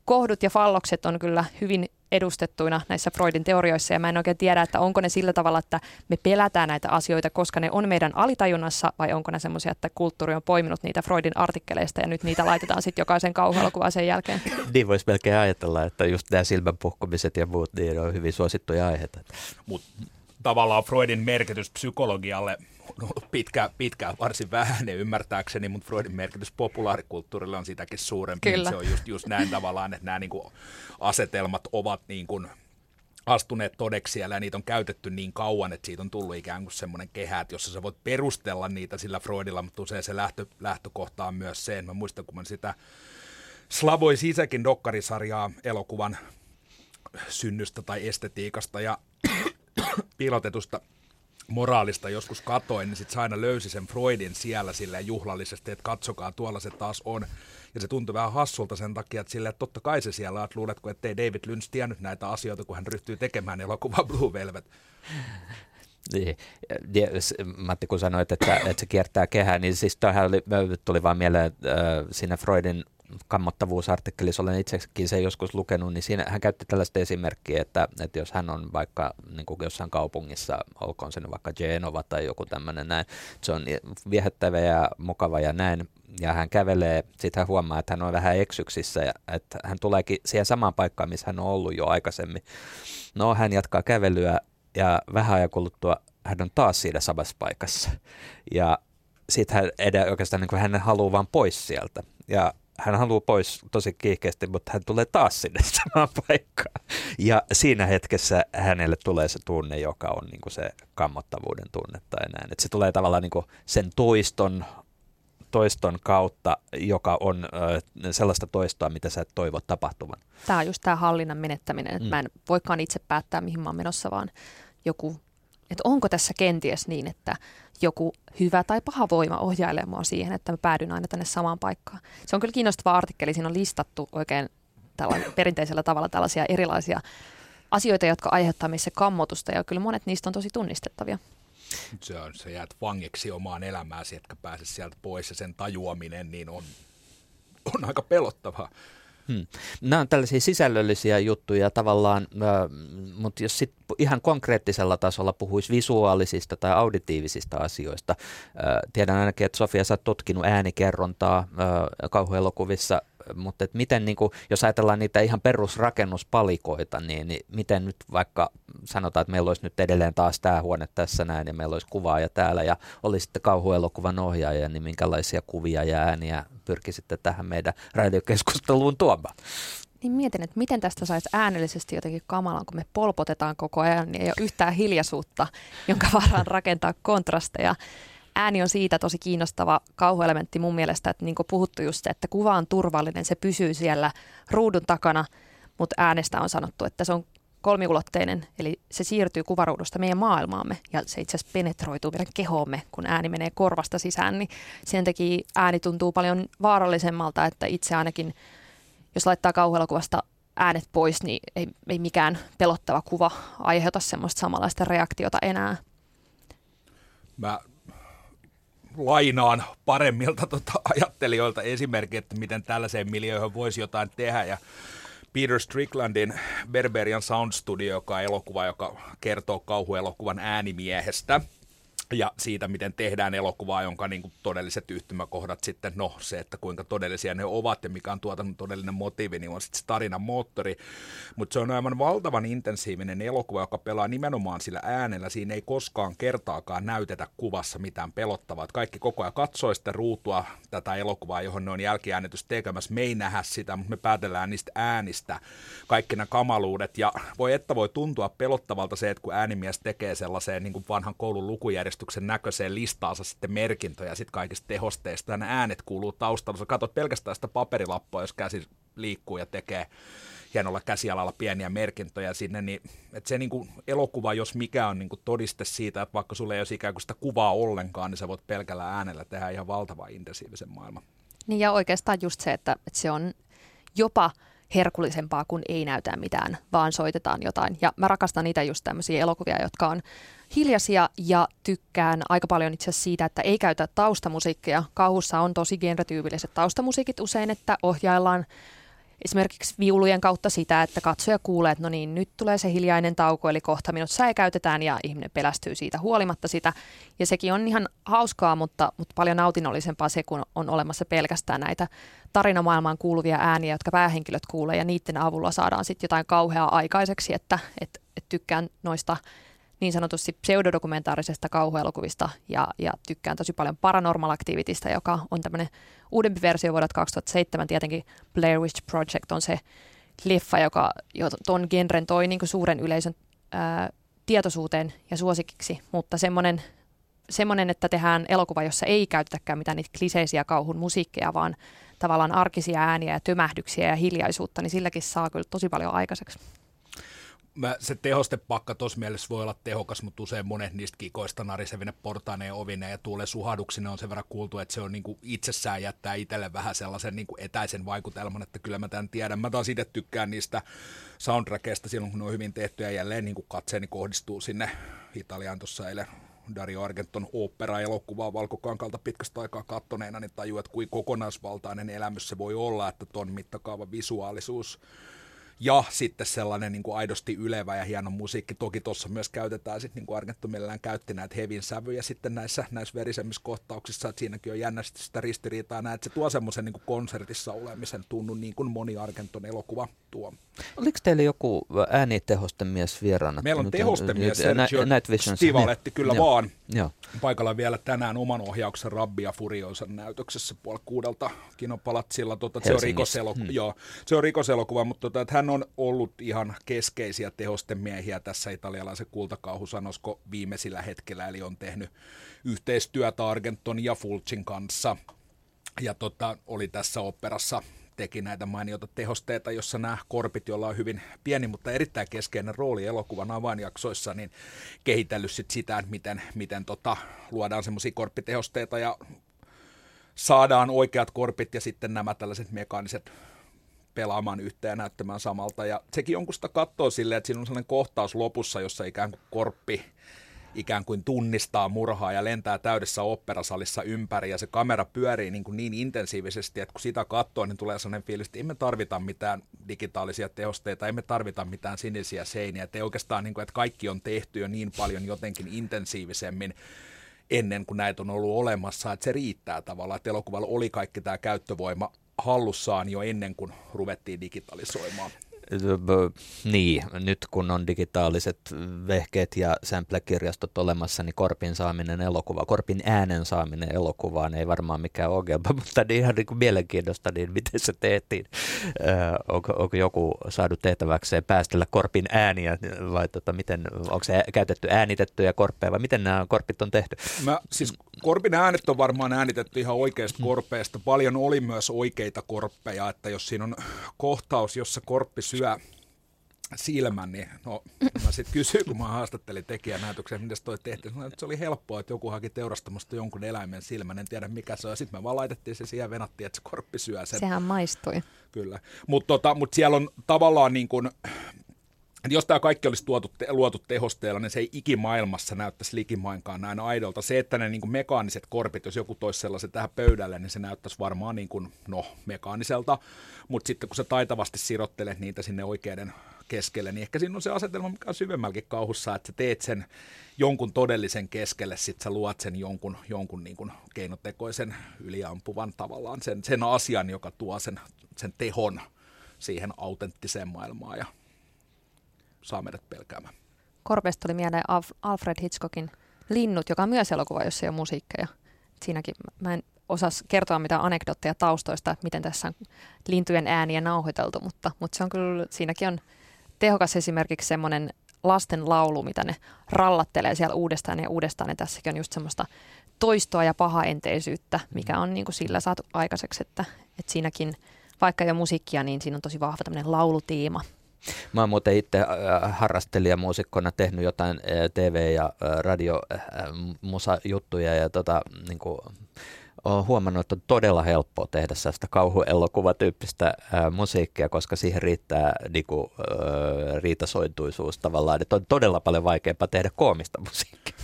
C: kohdut ja fallokset on kyllä hyvin edustettuina näissä Freudin teorioissa ja mä en oikein tiedä, että onko ne sillä tavalla, että me pelätään näitä asioita, koska ne on meidän alitajunnassa vai onko ne semmoisia, että kulttuuri on poiminut niitä Freudin artikkeleista ja nyt niitä laitetaan sitten jokaisen kauhuelokuvaan sen jälkeen.
B: niin voisi melkein ajatella, että just nämä silmänpuhkomiset ja muut niin on hyvin suosittuja aiheita.
D: Mutta tavallaan Freudin merkitys psykologialle on ollut pitkä, pitkään varsin vähäinen ymmärtääkseni, mutta Freudin merkitys populaarikulttuurille on sitäkin suurempi. Kyllä. Se on just, just näin tavallaan, että nämä niin kuin asetelmat ovat niin kuin astuneet todeksi siellä ja niitä on käytetty niin kauan, että siitä on tullut ikään kuin semmoinen kehä, että jossa sä voit perustella niitä sillä Freudilla, mutta usein se lähtö, lähtökohta on myös se, mä muistan kun mä sitä Slavoj Sisäkin dokkarisarjaa elokuvan synnystä tai estetiikasta ja piilotetusta moraalista joskus katoin, niin sitten se aina löysi sen Freudin siellä sille juhlallisesti, että katsokaa, tuolla se taas on. Ja se tuntui vähän hassulta sen takia, että sille, että totta kai se siellä on, että luuletko, ettei David Lynch tiennyt näitä asioita, kun hän ryhtyy tekemään elokuvaa Blue Velvet.
B: Niin. Matti, kun sanoit, että, että se kiertää kehää, niin siis tähän oli, tuli vaan mieleen äh, siinä Freudin kammottavuusartikkelissa, olen itsekin se joskus lukenut, niin siinä hän käytti tällaista esimerkkiä, että, että jos hän on vaikka niin kuin jossain kaupungissa, olkoon se vaikka Genova tai joku tämmöinen näin, se on viehättävä ja mukava ja näin, ja hän kävelee, sitten hän huomaa, että hän on vähän eksyksissä ja että hän tuleekin siihen samaan paikkaan, missä hän on ollut jo aikaisemmin. No, hän jatkaa kävelyä ja vähän ajan kuluttua hän on taas siinä samassa paikassa. Ja sitten hän edä, oikeastaan niin hän haluaa vaan pois sieltä. Ja hän haluaa pois tosi kiihkeästi, mutta hän tulee taas sinne samaan paikkaan. Ja siinä hetkessä hänelle tulee se tunne, joka on niin kuin se kammottavuuden tunne tai näin. Että se tulee tavallaan niin kuin sen toiston toiston kautta, joka on ö, sellaista toistoa, mitä sä et toivo tapahtuvan.
C: Tämä on just tämä hallinnan menettäminen, että mm. mä en voikaan itse päättää, mihin mä oon menossa, vaan joku, että onko tässä kenties niin, että joku hyvä tai paha voima ohjailee mua siihen, että mä päädyn aina tänne samaan paikkaan. Se on kyllä kiinnostava artikkeli, siinä on listattu oikein tällä perinteisellä tavalla tällaisia erilaisia asioita, jotka aiheuttaa meissä kammotusta, ja kyllä monet niistä on tosi tunnistettavia.
D: Se on, sä jäät vangiksi omaan elämääsi, etkä pääse sieltä pois, ja sen tajuaminen niin on, on aika pelottavaa.
B: Hmm. Nämä on tällaisia sisällöllisiä juttuja tavallaan, mutta jos sit ihan konkreettisella tasolla puhuisi visuaalisista tai auditiivisista asioista. Tiedän ainakin, että Sofia, sä oot tutkinut äänikerrontaa kauhuelokuvissa mutta et miten, niin kuin, jos ajatellaan niitä ihan perusrakennuspalikoita, niin, niin miten nyt vaikka sanotaan, että meillä olisi nyt edelleen taas tämä huone tässä näin ja meillä olisi kuvaaja täällä ja olisi sitten kauhuelokuvan ohjaaja, niin minkälaisia kuvia ja ääniä pyrkisitte tähän meidän radiokeskusteluun tuomaan?
C: Niin mietin, että miten tästä saisi äänellisesti jotenkin kamalan, kun me polpotetaan koko ajan, niin ei ole yhtään hiljaisuutta, jonka varaan rakentaa kontrasteja ääni on siitä tosi kiinnostava kauhuelementti mun mielestä, että niin puhuttu just se, että kuva on turvallinen, se pysyy siellä ruudun takana, mutta äänestä on sanottu, että se on kolmiulotteinen, eli se siirtyy kuvaruudusta meidän maailmaamme ja se itse asiassa penetroituu meidän kehoomme, kun ääni menee korvasta sisään, niin sen takia ääni tuntuu paljon vaarallisemmalta, että itse ainakin, jos laittaa kauhuelokuvasta äänet pois, niin ei, ei mikään pelottava kuva aiheuta semmoista samanlaista reaktiota enää.
D: Mä lainaan paremmilta tota, ajattelijoilta esimerkki, että miten tällaiseen miljööhön voisi jotain tehdä. Ja Peter Stricklandin Berberian Sound Studio, joka on elokuva, joka kertoo kauhuelokuvan äänimiehestä – ja siitä, miten tehdään elokuvaa, jonka niin kuin todelliset yhtymäkohdat sitten, no se, että kuinka todellisia ne ovat ja mikä on tuotannon todellinen motiivi, niin on sitten se tarinan moottori. Mutta se on aivan valtavan intensiivinen elokuva, joka pelaa nimenomaan sillä äänellä. Siinä ei koskaan kertaakaan näytetä kuvassa mitään pelottavaa. Kaikki koko ajan katsoo sitä ruutua tätä elokuvaa, johon ne on jälkiäänitys tekemässä. Me ei nähdä sitä, mutta me päätellään niistä äänistä kaikki nämä kamaluudet. Ja voi että voi tuntua pelottavalta se, että kun äänimies tekee sellaiseen niin kuin vanhan koulun lukujärjestelmään, järjestyksen näköiseen listaansa sitten merkintöjä sit kaikista tehosteista, ja ne äänet kuuluu taustalla. Sä katsot pelkästään sitä paperilappua, jos käsi liikkuu ja tekee hienolla käsialalla pieniä merkintöjä sinne, niin että se niin kuin elokuva, jos mikä on niin kuin todiste siitä, että vaikka sulle ei olisi ikään kuin sitä kuvaa ollenkaan, niin sä voit pelkällä äänellä tehdä ihan valtavan intensiivisen maailman.
C: Niin ja oikeastaan just se, että, että se on jopa herkullisempaa, kun ei näytä mitään, vaan soitetaan jotain. Ja mä rakastan niitä just tämmöisiä elokuvia, jotka on hiljaisia ja tykkään aika paljon itse asiassa siitä, että ei käytä taustamusiikkia. Kauhussa on tosi genretyypilliset taustamusiikit usein, että ohjaillaan esimerkiksi viulujen kautta sitä, että katsoja kuulee, että no niin, nyt tulee se hiljainen tauko, eli kohta minut säikäytetään ja ihminen pelästyy siitä huolimatta sitä. Ja sekin on ihan hauskaa, mutta, mutta paljon nautinnollisempaa se, kun on olemassa pelkästään näitä tarinamaailmaan kuuluvia ääniä, jotka päähenkilöt kuulee ja niiden avulla saadaan sitten jotain kauheaa aikaiseksi, että et, et tykkään noista niin sanotusti pseudodokumentaarisesta kauhuelokuvista ja, ja tykkään tosi paljon Paranormal Activitystä, joka on tämmöinen uudempi versio vuodelta 2007. Tietenkin Blair Witch Project on se leffa, joka jo ton genren toi niin suuren yleisön ää, tietoisuuteen ja suosikiksi, mutta semmoinen, semmoinen, että tehdään elokuva, jossa ei käytetäkään mitään niitä kliseisiä kauhun musiikkeja, vaan tavallaan arkisia ääniä ja tömähdyksiä ja hiljaisuutta, niin silläkin saa kyllä tosi paljon aikaiseksi
D: mä, se tehostepakka tuossa mielessä voi olla tehokas, mutta usein monet niistä kikoista narisevine portaineen ovine ja tuulen suhaduksine on sen verran kuultu, että se on niinku itsessään jättää itselle vähän sellaisen niinku etäisen vaikutelman, että kyllä mä tämän tiedän. Mä taas itse tykkään niistä soundtrackeista silloin, kun ne on hyvin tehty ja jälleen niinku katseeni kohdistuu sinne Italiaan tuossa eilen Dario Argenton opera-elokuvaa valkokankalta pitkästä aikaa kattoneena, niin tajuu, että kuin kokonaisvaltainen elämys se voi olla, että ton mittakaavan visuaalisuus ja sitten sellainen niin kuin aidosti ylevä ja hieno musiikki. Toki tuossa myös käytetään, sitten, niin kuin Argento mielellään käytti näitä hevin sävyjä sitten näissä, näissä verisemmissä kohtauksissa, että siinäkin on jännästi sitä ristiriitaa näet, että se tuo semmoisen niin kuin konsertissa olemisen tunnun, niin kuin moni Argenton elokuva tuo.
B: Oliko teillä joku äänitehostemies vieraana?
D: Meillä on tehostemies Sergio Stivaletti, kyllä Joo. vaan. Joo. Paikalla vielä tänään oman ohjauksen Rabbia Furioisan näytöksessä puoli kuudelta Kinopalatsilla. Tota, se, on rikoselokuva, hmm. joo, se on rikoselokuva, mutta tota, että hän on ollut ihan keskeisiä tehostemiehiä tässä italialaisen kultakauhusanosko viimeisillä hetkellä, eli on tehnyt yhteistyötä Argenton ja Fulcin kanssa. Ja tota, oli tässä operassa teki näitä mainiota tehosteita, jossa nämä korpit, joilla on hyvin pieni, mutta erittäin keskeinen rooli elokuvan avainjaksoissa, niin kehitellyt sit sitä, että miten, miten tota, luodaan semmoisia korppitehosteita ja saadaan oikeat korpit ja sitten nämä tällaiset mekaaniset pelaamaan yhteen ja näyttämään samalta. Ja sekin on, kun sitä katsoo silleen, että siinä on sellainen kohtaus lopussa, jossa ikään kuin korppi ikään kuin tunnistaa murhaa ja lentää täydessä operasalissa ympäri ja se kamera pyörii niin, kuin niin intensiivisesti, että kun sitä katsoo, niin tulee sellainen fiilis, että emme tarvita mitään digitaalisia tehosteita, emme tarvita mitään sinisiä seiniä, että oikeastaan niin kuin, että kaikki on tehty jo niin paljon jotenkin intensiivisemmin ennen kuin näitä on ollut olemassa, että se riittää tavallaan, että elokuvalla oli kaikki tämä käyttövoima hallussaan jo ennen kuin ruvettiin digitalisoimaan.
B: Niin, nyt kun on digitaaliset vehkeet ja sample-kirjastot olemassa, niin korpin saaminen elokuva, korpin äänen saaminen elokuvaan ei varmaan mikään ongelma, mutta niin ihan niin kuin mielenkiintoista, niin miten se tehtiin. onko, onko joku saanut tehtäväkseen päästellä korpin ääniä vai tota, miten, onko se käytetty äänitettyjä korppeja vai miten nämä korpit on tehty?
D: Mä, siis korpin äänet on varmaan äänitetty ihan oikeasta korpeesta. Paljon oli myös oikeita korppeja, että jos siinä on kohtaus, jossa korppi syö syö silmän, niin no, mä sitten kysyin, kun mä haastattelin tekijänäytöksen, miten toi tehtiin. Sanoin, että se oli helppoa, että joku haki teurastamasta jonkun eläimen silmän, en tiedä mikä se on. Sitten me vaan laitettiin se siihen venattiin, että se korppi syö sen.
C: Sehän maistui.
D: Kyllä, mutta tota, mut siellä on tavallaan niin kuin, jos tämä kaikki olisi tuotu, te, luotu tehosteella, niin se ei ikimaailmassa näyttäisi likimainkaan näin aidolta. Se, että ne niin kuin mekaaniset korpit, jos joku toisi sellaisen tähän pöydälle, niin se näyttäisi varmaan niin kuin, no, mekaaniselta. Mutta sitten kun sä taitavasti sirottelet niitä sinne oikeiden keskelle, niin ehkä siinä on se asetelma, mikä on syvemmälläkin kauhussa, että sä teet sen jonkun todellisen keskelle, sitten sä luot sen jonkun, jonkun niin kuin keinotekoisen yliampuvan tavallaan, sen, sen asian, joka tuo sen, sen tehon siihen autenttiseen maailmaan ja saa meidät pelkäämään.
C: Korpesta oli mieleen Alfred Hitchcockin Linnut, joka on myös elokuva, jossa ei ole musiikkeja. Siinäkin mä en osaa kertoa mitä anekdootteja taustoista, että miten tässä on lintujen ääniä nauhoiteltu, mutta, mutta se on kyllä, siinäkin on tehokas esimerkiksi semmoinen lasten laulu, mitä ne rallattelee siellä uudestaan ja uudestaan, ja tässäkin on just semmoista toistoa ja pahaenteisyyttä, mikä on niin kuin sillä saatu aikaiseksi, että, että siinäkin, vaikka jo musiikkia, niin siinä on tosi vahva tämmöinen laulutiima.
B: Mä oon muuten itse äh, harrastelijamuusikkona tehnyt jotain äh, TV- ja äh, radio-musajuttuja ja tota, niin kuin, olen huomannut, että on todella helppoa tehdä sellaista kauhuelokuvatyyppistä musiikkia, koska siihen riittää niinku, ää, riitasointuisuus tavallaan, että on todella paljon vaikeampaa tehdä koomista musiikkia.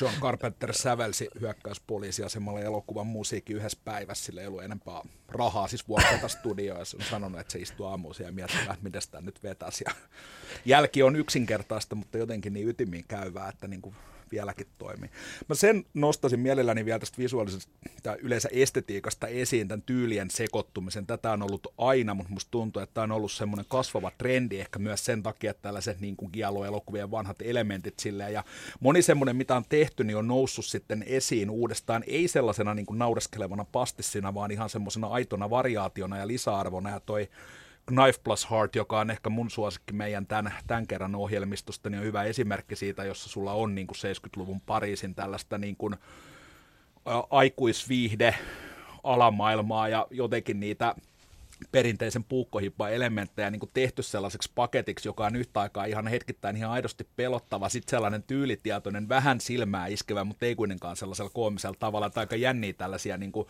D: John Carpenter sävelsi hyökkäyspoliisiasemalla elokuvan musiikki yhdessä päivässä, sillä ei ollut enempää rahaa, siis vuokrata studioa, ja on sanonut, että se istuu aamuisin ja miettii, että miten sitä nyt vetäisi. Ja jälki on yksinkertaista, mutta jotenkin niin ytimiin käyvää, että niin kuin vieläkin toimii. Mä sen nostasin mielelläni vielä tästä visuaalisesta tai yleensä estetiikasta esiin, tämän tyylien sekoittumisen. Tätä on ollut aina, mutta musta tuntuu, että tämä on ollut semmoinen kasvava trendi ehkä myös sen takia, että tällaiset niin kuin elokuvien vanhat elementit silleen. Ja moni semmoinen, mitä on tehty, niin on noussut sitten esiin uudestaan, ei sellaisena niin kuin naureskelevana pastissina, vaan ihan semmoisena aitona variaationa ja lisäarvona. Ja toi Knife Plus Heart, joka on ehkä mun suosikki meidän tämän, tämän kerran ohjelmistosta, niin on hyvä esimerkki siitä, jossa sulla on niin kuin 70-luvun Pariisin tällaista niin kuin, ä, aikuisviihde alamaailmaa ja jotenkin niitä perinteisen puukkohippan elementtejä niin kuin tehty sellaiseksi paketiksi, joka on yhtä aikaa ihan hetkittäin ihan aidosti pelottava, sitten sellainen tyylitietoinen, vähän silmää iskevä, mutta ei kuitenkaan sellaisella koomisella tavalla, että aika jänniä tällaisia niin kuin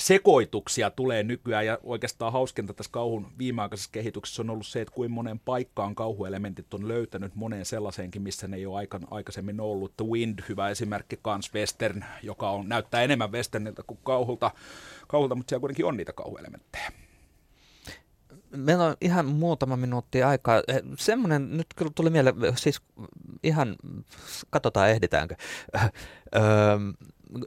D: sekoituksia tulee nykyään, ja oikeastaan hauskinta tässä kauhun viimeaikaisessa kehityksessä on ollut se, että kuinka monen paikkaan kauhuelementit on löytänyt moneen sellaiseenkin, missä ne ei ole aikan, aikaisemmin ollut. The Wind, hyvä esimerkki, kans western, joka on, näyttää enemmän westerniltä kuin kauhulta, kauhulta mutta siellä kuitenkin on niitä kauhuelementtejä.
B: Meillä on ihan muutama minuutti aikaa. Eh, semmoinen, nyt kyllä tuli mieleen, siis ihan, katsotaan ehditäänkö. Öö,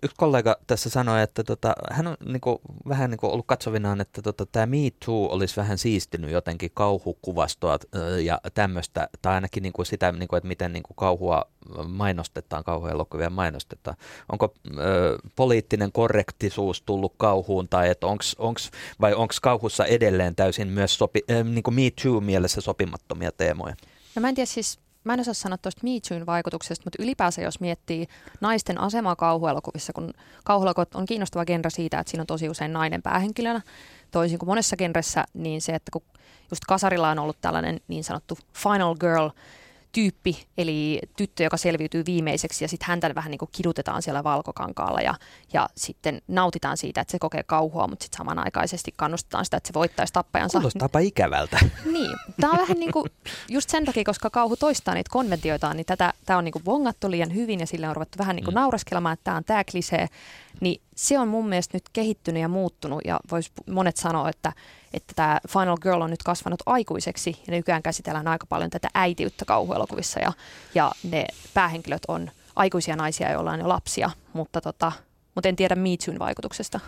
B: yksi kollega tässä sanoi, että tota, hän on niinku, vähän niinku ollut katsovinaan, että tota, tämä Me Too olisi vähän siistinyt jotenkin kauhukuvastoa ja tämmöistä, tai ainakin niinku sitä, niinku, että miten niinku kauhua mainostetaan, kauhuelokuvia mainostetaan. Onko ö, poliittinen korrektisuus tullut kauhuun, tai että onks, onks, vai onko kauhussa edelleen täysin myös sopi, äh, niinku Me Too mielessä sopimattomia teemoja?
C: No mä en tiedä siis mä en osaa sanoa tuosta Me vaikutuksesta, mutta ylipäänsä jos miettii naisten asemaa kauhuelokuvissa, kun kauhuelokuvat on kiinnostava genre siitä, että siinä on tosi usein nainen päähenkilönä, toisin kuin monessa genressä, niin se, että kun just kasarilla on ollut tällainen niin sanottu final girl tyyppi, eli tyttö, joka selviytyy viimeiseksi ja sitten häntä vähän niin kuin kidutetaan siellä valkokankaalla ja, ja sitten nautitaan siitä, että se kokee kauhua, mutta sitten samanaikaisesti kannustetaan sitä, että se voittaisi tappajansa.
B: Kuulostaapa ikävältä.
C: Niin, tämä on vähän niin kuin just sen takia, koska kauhu toistaa niitä konventioitaan, niin tätä, tämä on niin kuin vongattu liian hyvin ja sille on ruvettu vähän niin kuin mm. naureskelemaan, että tämä on tämä klisee, niin se on mun mielestä nyt kehittynyt ja muuttunut ja vois monet sanoa, että, että tämä Final Girl on nyt kasvanut aikuiseksi ja nykyään käsitellään aika paljon tätä äitiyttä kauhuelokuvissa ja, ja ne päähenkilöt on aikuisia naisia, joilla on jo lapsia, mutta, tota, mutta en tiedä Me vaikutuksesta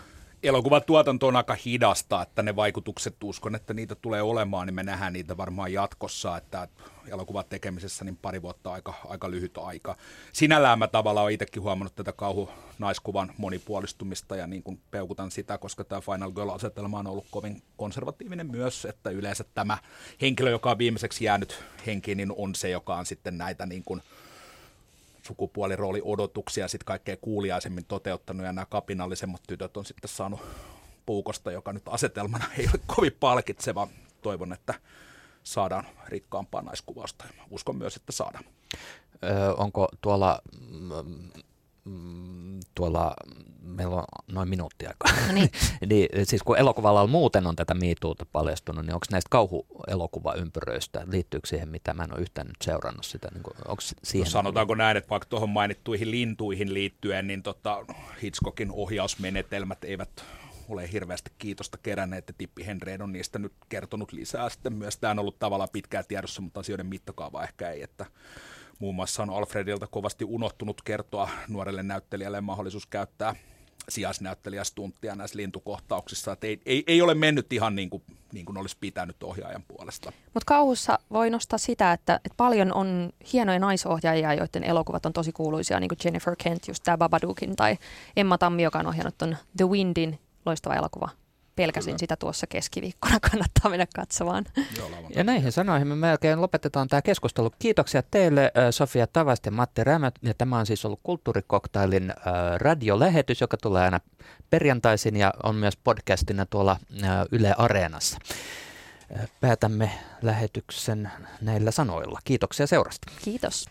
D: elokuvatuotanto on aika hidasta, että ne vaikutukset, uskon, että niitä tulee olemaan, niin me nähdään niitä varmaan jatkossa, että elokuvat tekemisessä niin pari vuotta aika, aika lyhyt aika. Sinällään mä tavallaan olen itsekin huomannut tätä kauhu naiskuvan monipuolistumista ja niin kuin peukutan sitä, koska tämä Final Girl-asetelma on ollut kovin konservatiivinen myös, että yleensä tämä henkilö, joka on viimeiseksi jäänyt henkiin, niin on se, joka on sitten näitä niin kuin sukupuolirooli odotuksia sitten kaikkein kuuliaisemmin toteuttanut ja nämä kapinallisemmat tytöt on sitten saanut puukosta, joka nyt asetelmana ei ole kovin palkitseva. Toivon, että saadaan rikkaampaa naiskuvausta. Uskon myös, että saadaan.
B: Öö, onko tuolla mm, mm, tuolla, meillä on noin minuutti aikaa. No niin. niin, siis kun elokuvalla muuten on tätä miituuta paljastunut, niin onko näistä kauhuelokuvaympyröistä, liittyykö siihen, mitä mä en ole yhtään nyt seurannut sitä? Niin kuin, onko siihen
D: no sanotaanko näin, että vaikka tuohon mainittuihin lintuihin liittyen, niin tota, Hitchcockin ohjausmenetelmät eivät ole hirveästi kiitosta keränneet, että Tippi Henreen on niistä nyt kertonut lisää. Sitten myös tämä on ollut tavallaan pitkään tiedossa, mutta asioiden mittakaava ehkä ei, että Muun muassa on Alfredilta kovasti unohtunut kertoa nuorelle näyttelijälle mahdollisuus käyttää sijaisnäyttelijästunttia näissä lintukohtauksissa. Että ei, ei, ei ole mennyt ihan niin kuin, niin kuin olisi pitänyt ohjaajan puolesta.
C: Mutta kauhussa voi nostaa sitä, että, että paljon on hienoja naisohjaajia, joiden elokuvat on tosi kuuluisia, niin kuin Jennifer Kent, just tämä Babadookin, tai Emma Tammi, joka on ohjannut ton The Windin, loistava elokuva pelkäsin Kyllä. sitä tuossa keskiviikkona, kannattaa mennä katsomaan.
B: Joo, ja näihin sanoihin me melkein lopetetaan tämä keskustelu. Kiitoksia teille Sofia Tavast ja Matti Rämät. Ja tämä on siis ollut Kulttuurikoktailin radiolähetys, joka tulee aina perjantaisin ja on myös podcastina tuolla Yle Areenassa. Päätämme lähetyksen näillä sanoilla. Kiitoksia seurasta.
C: Kiitos.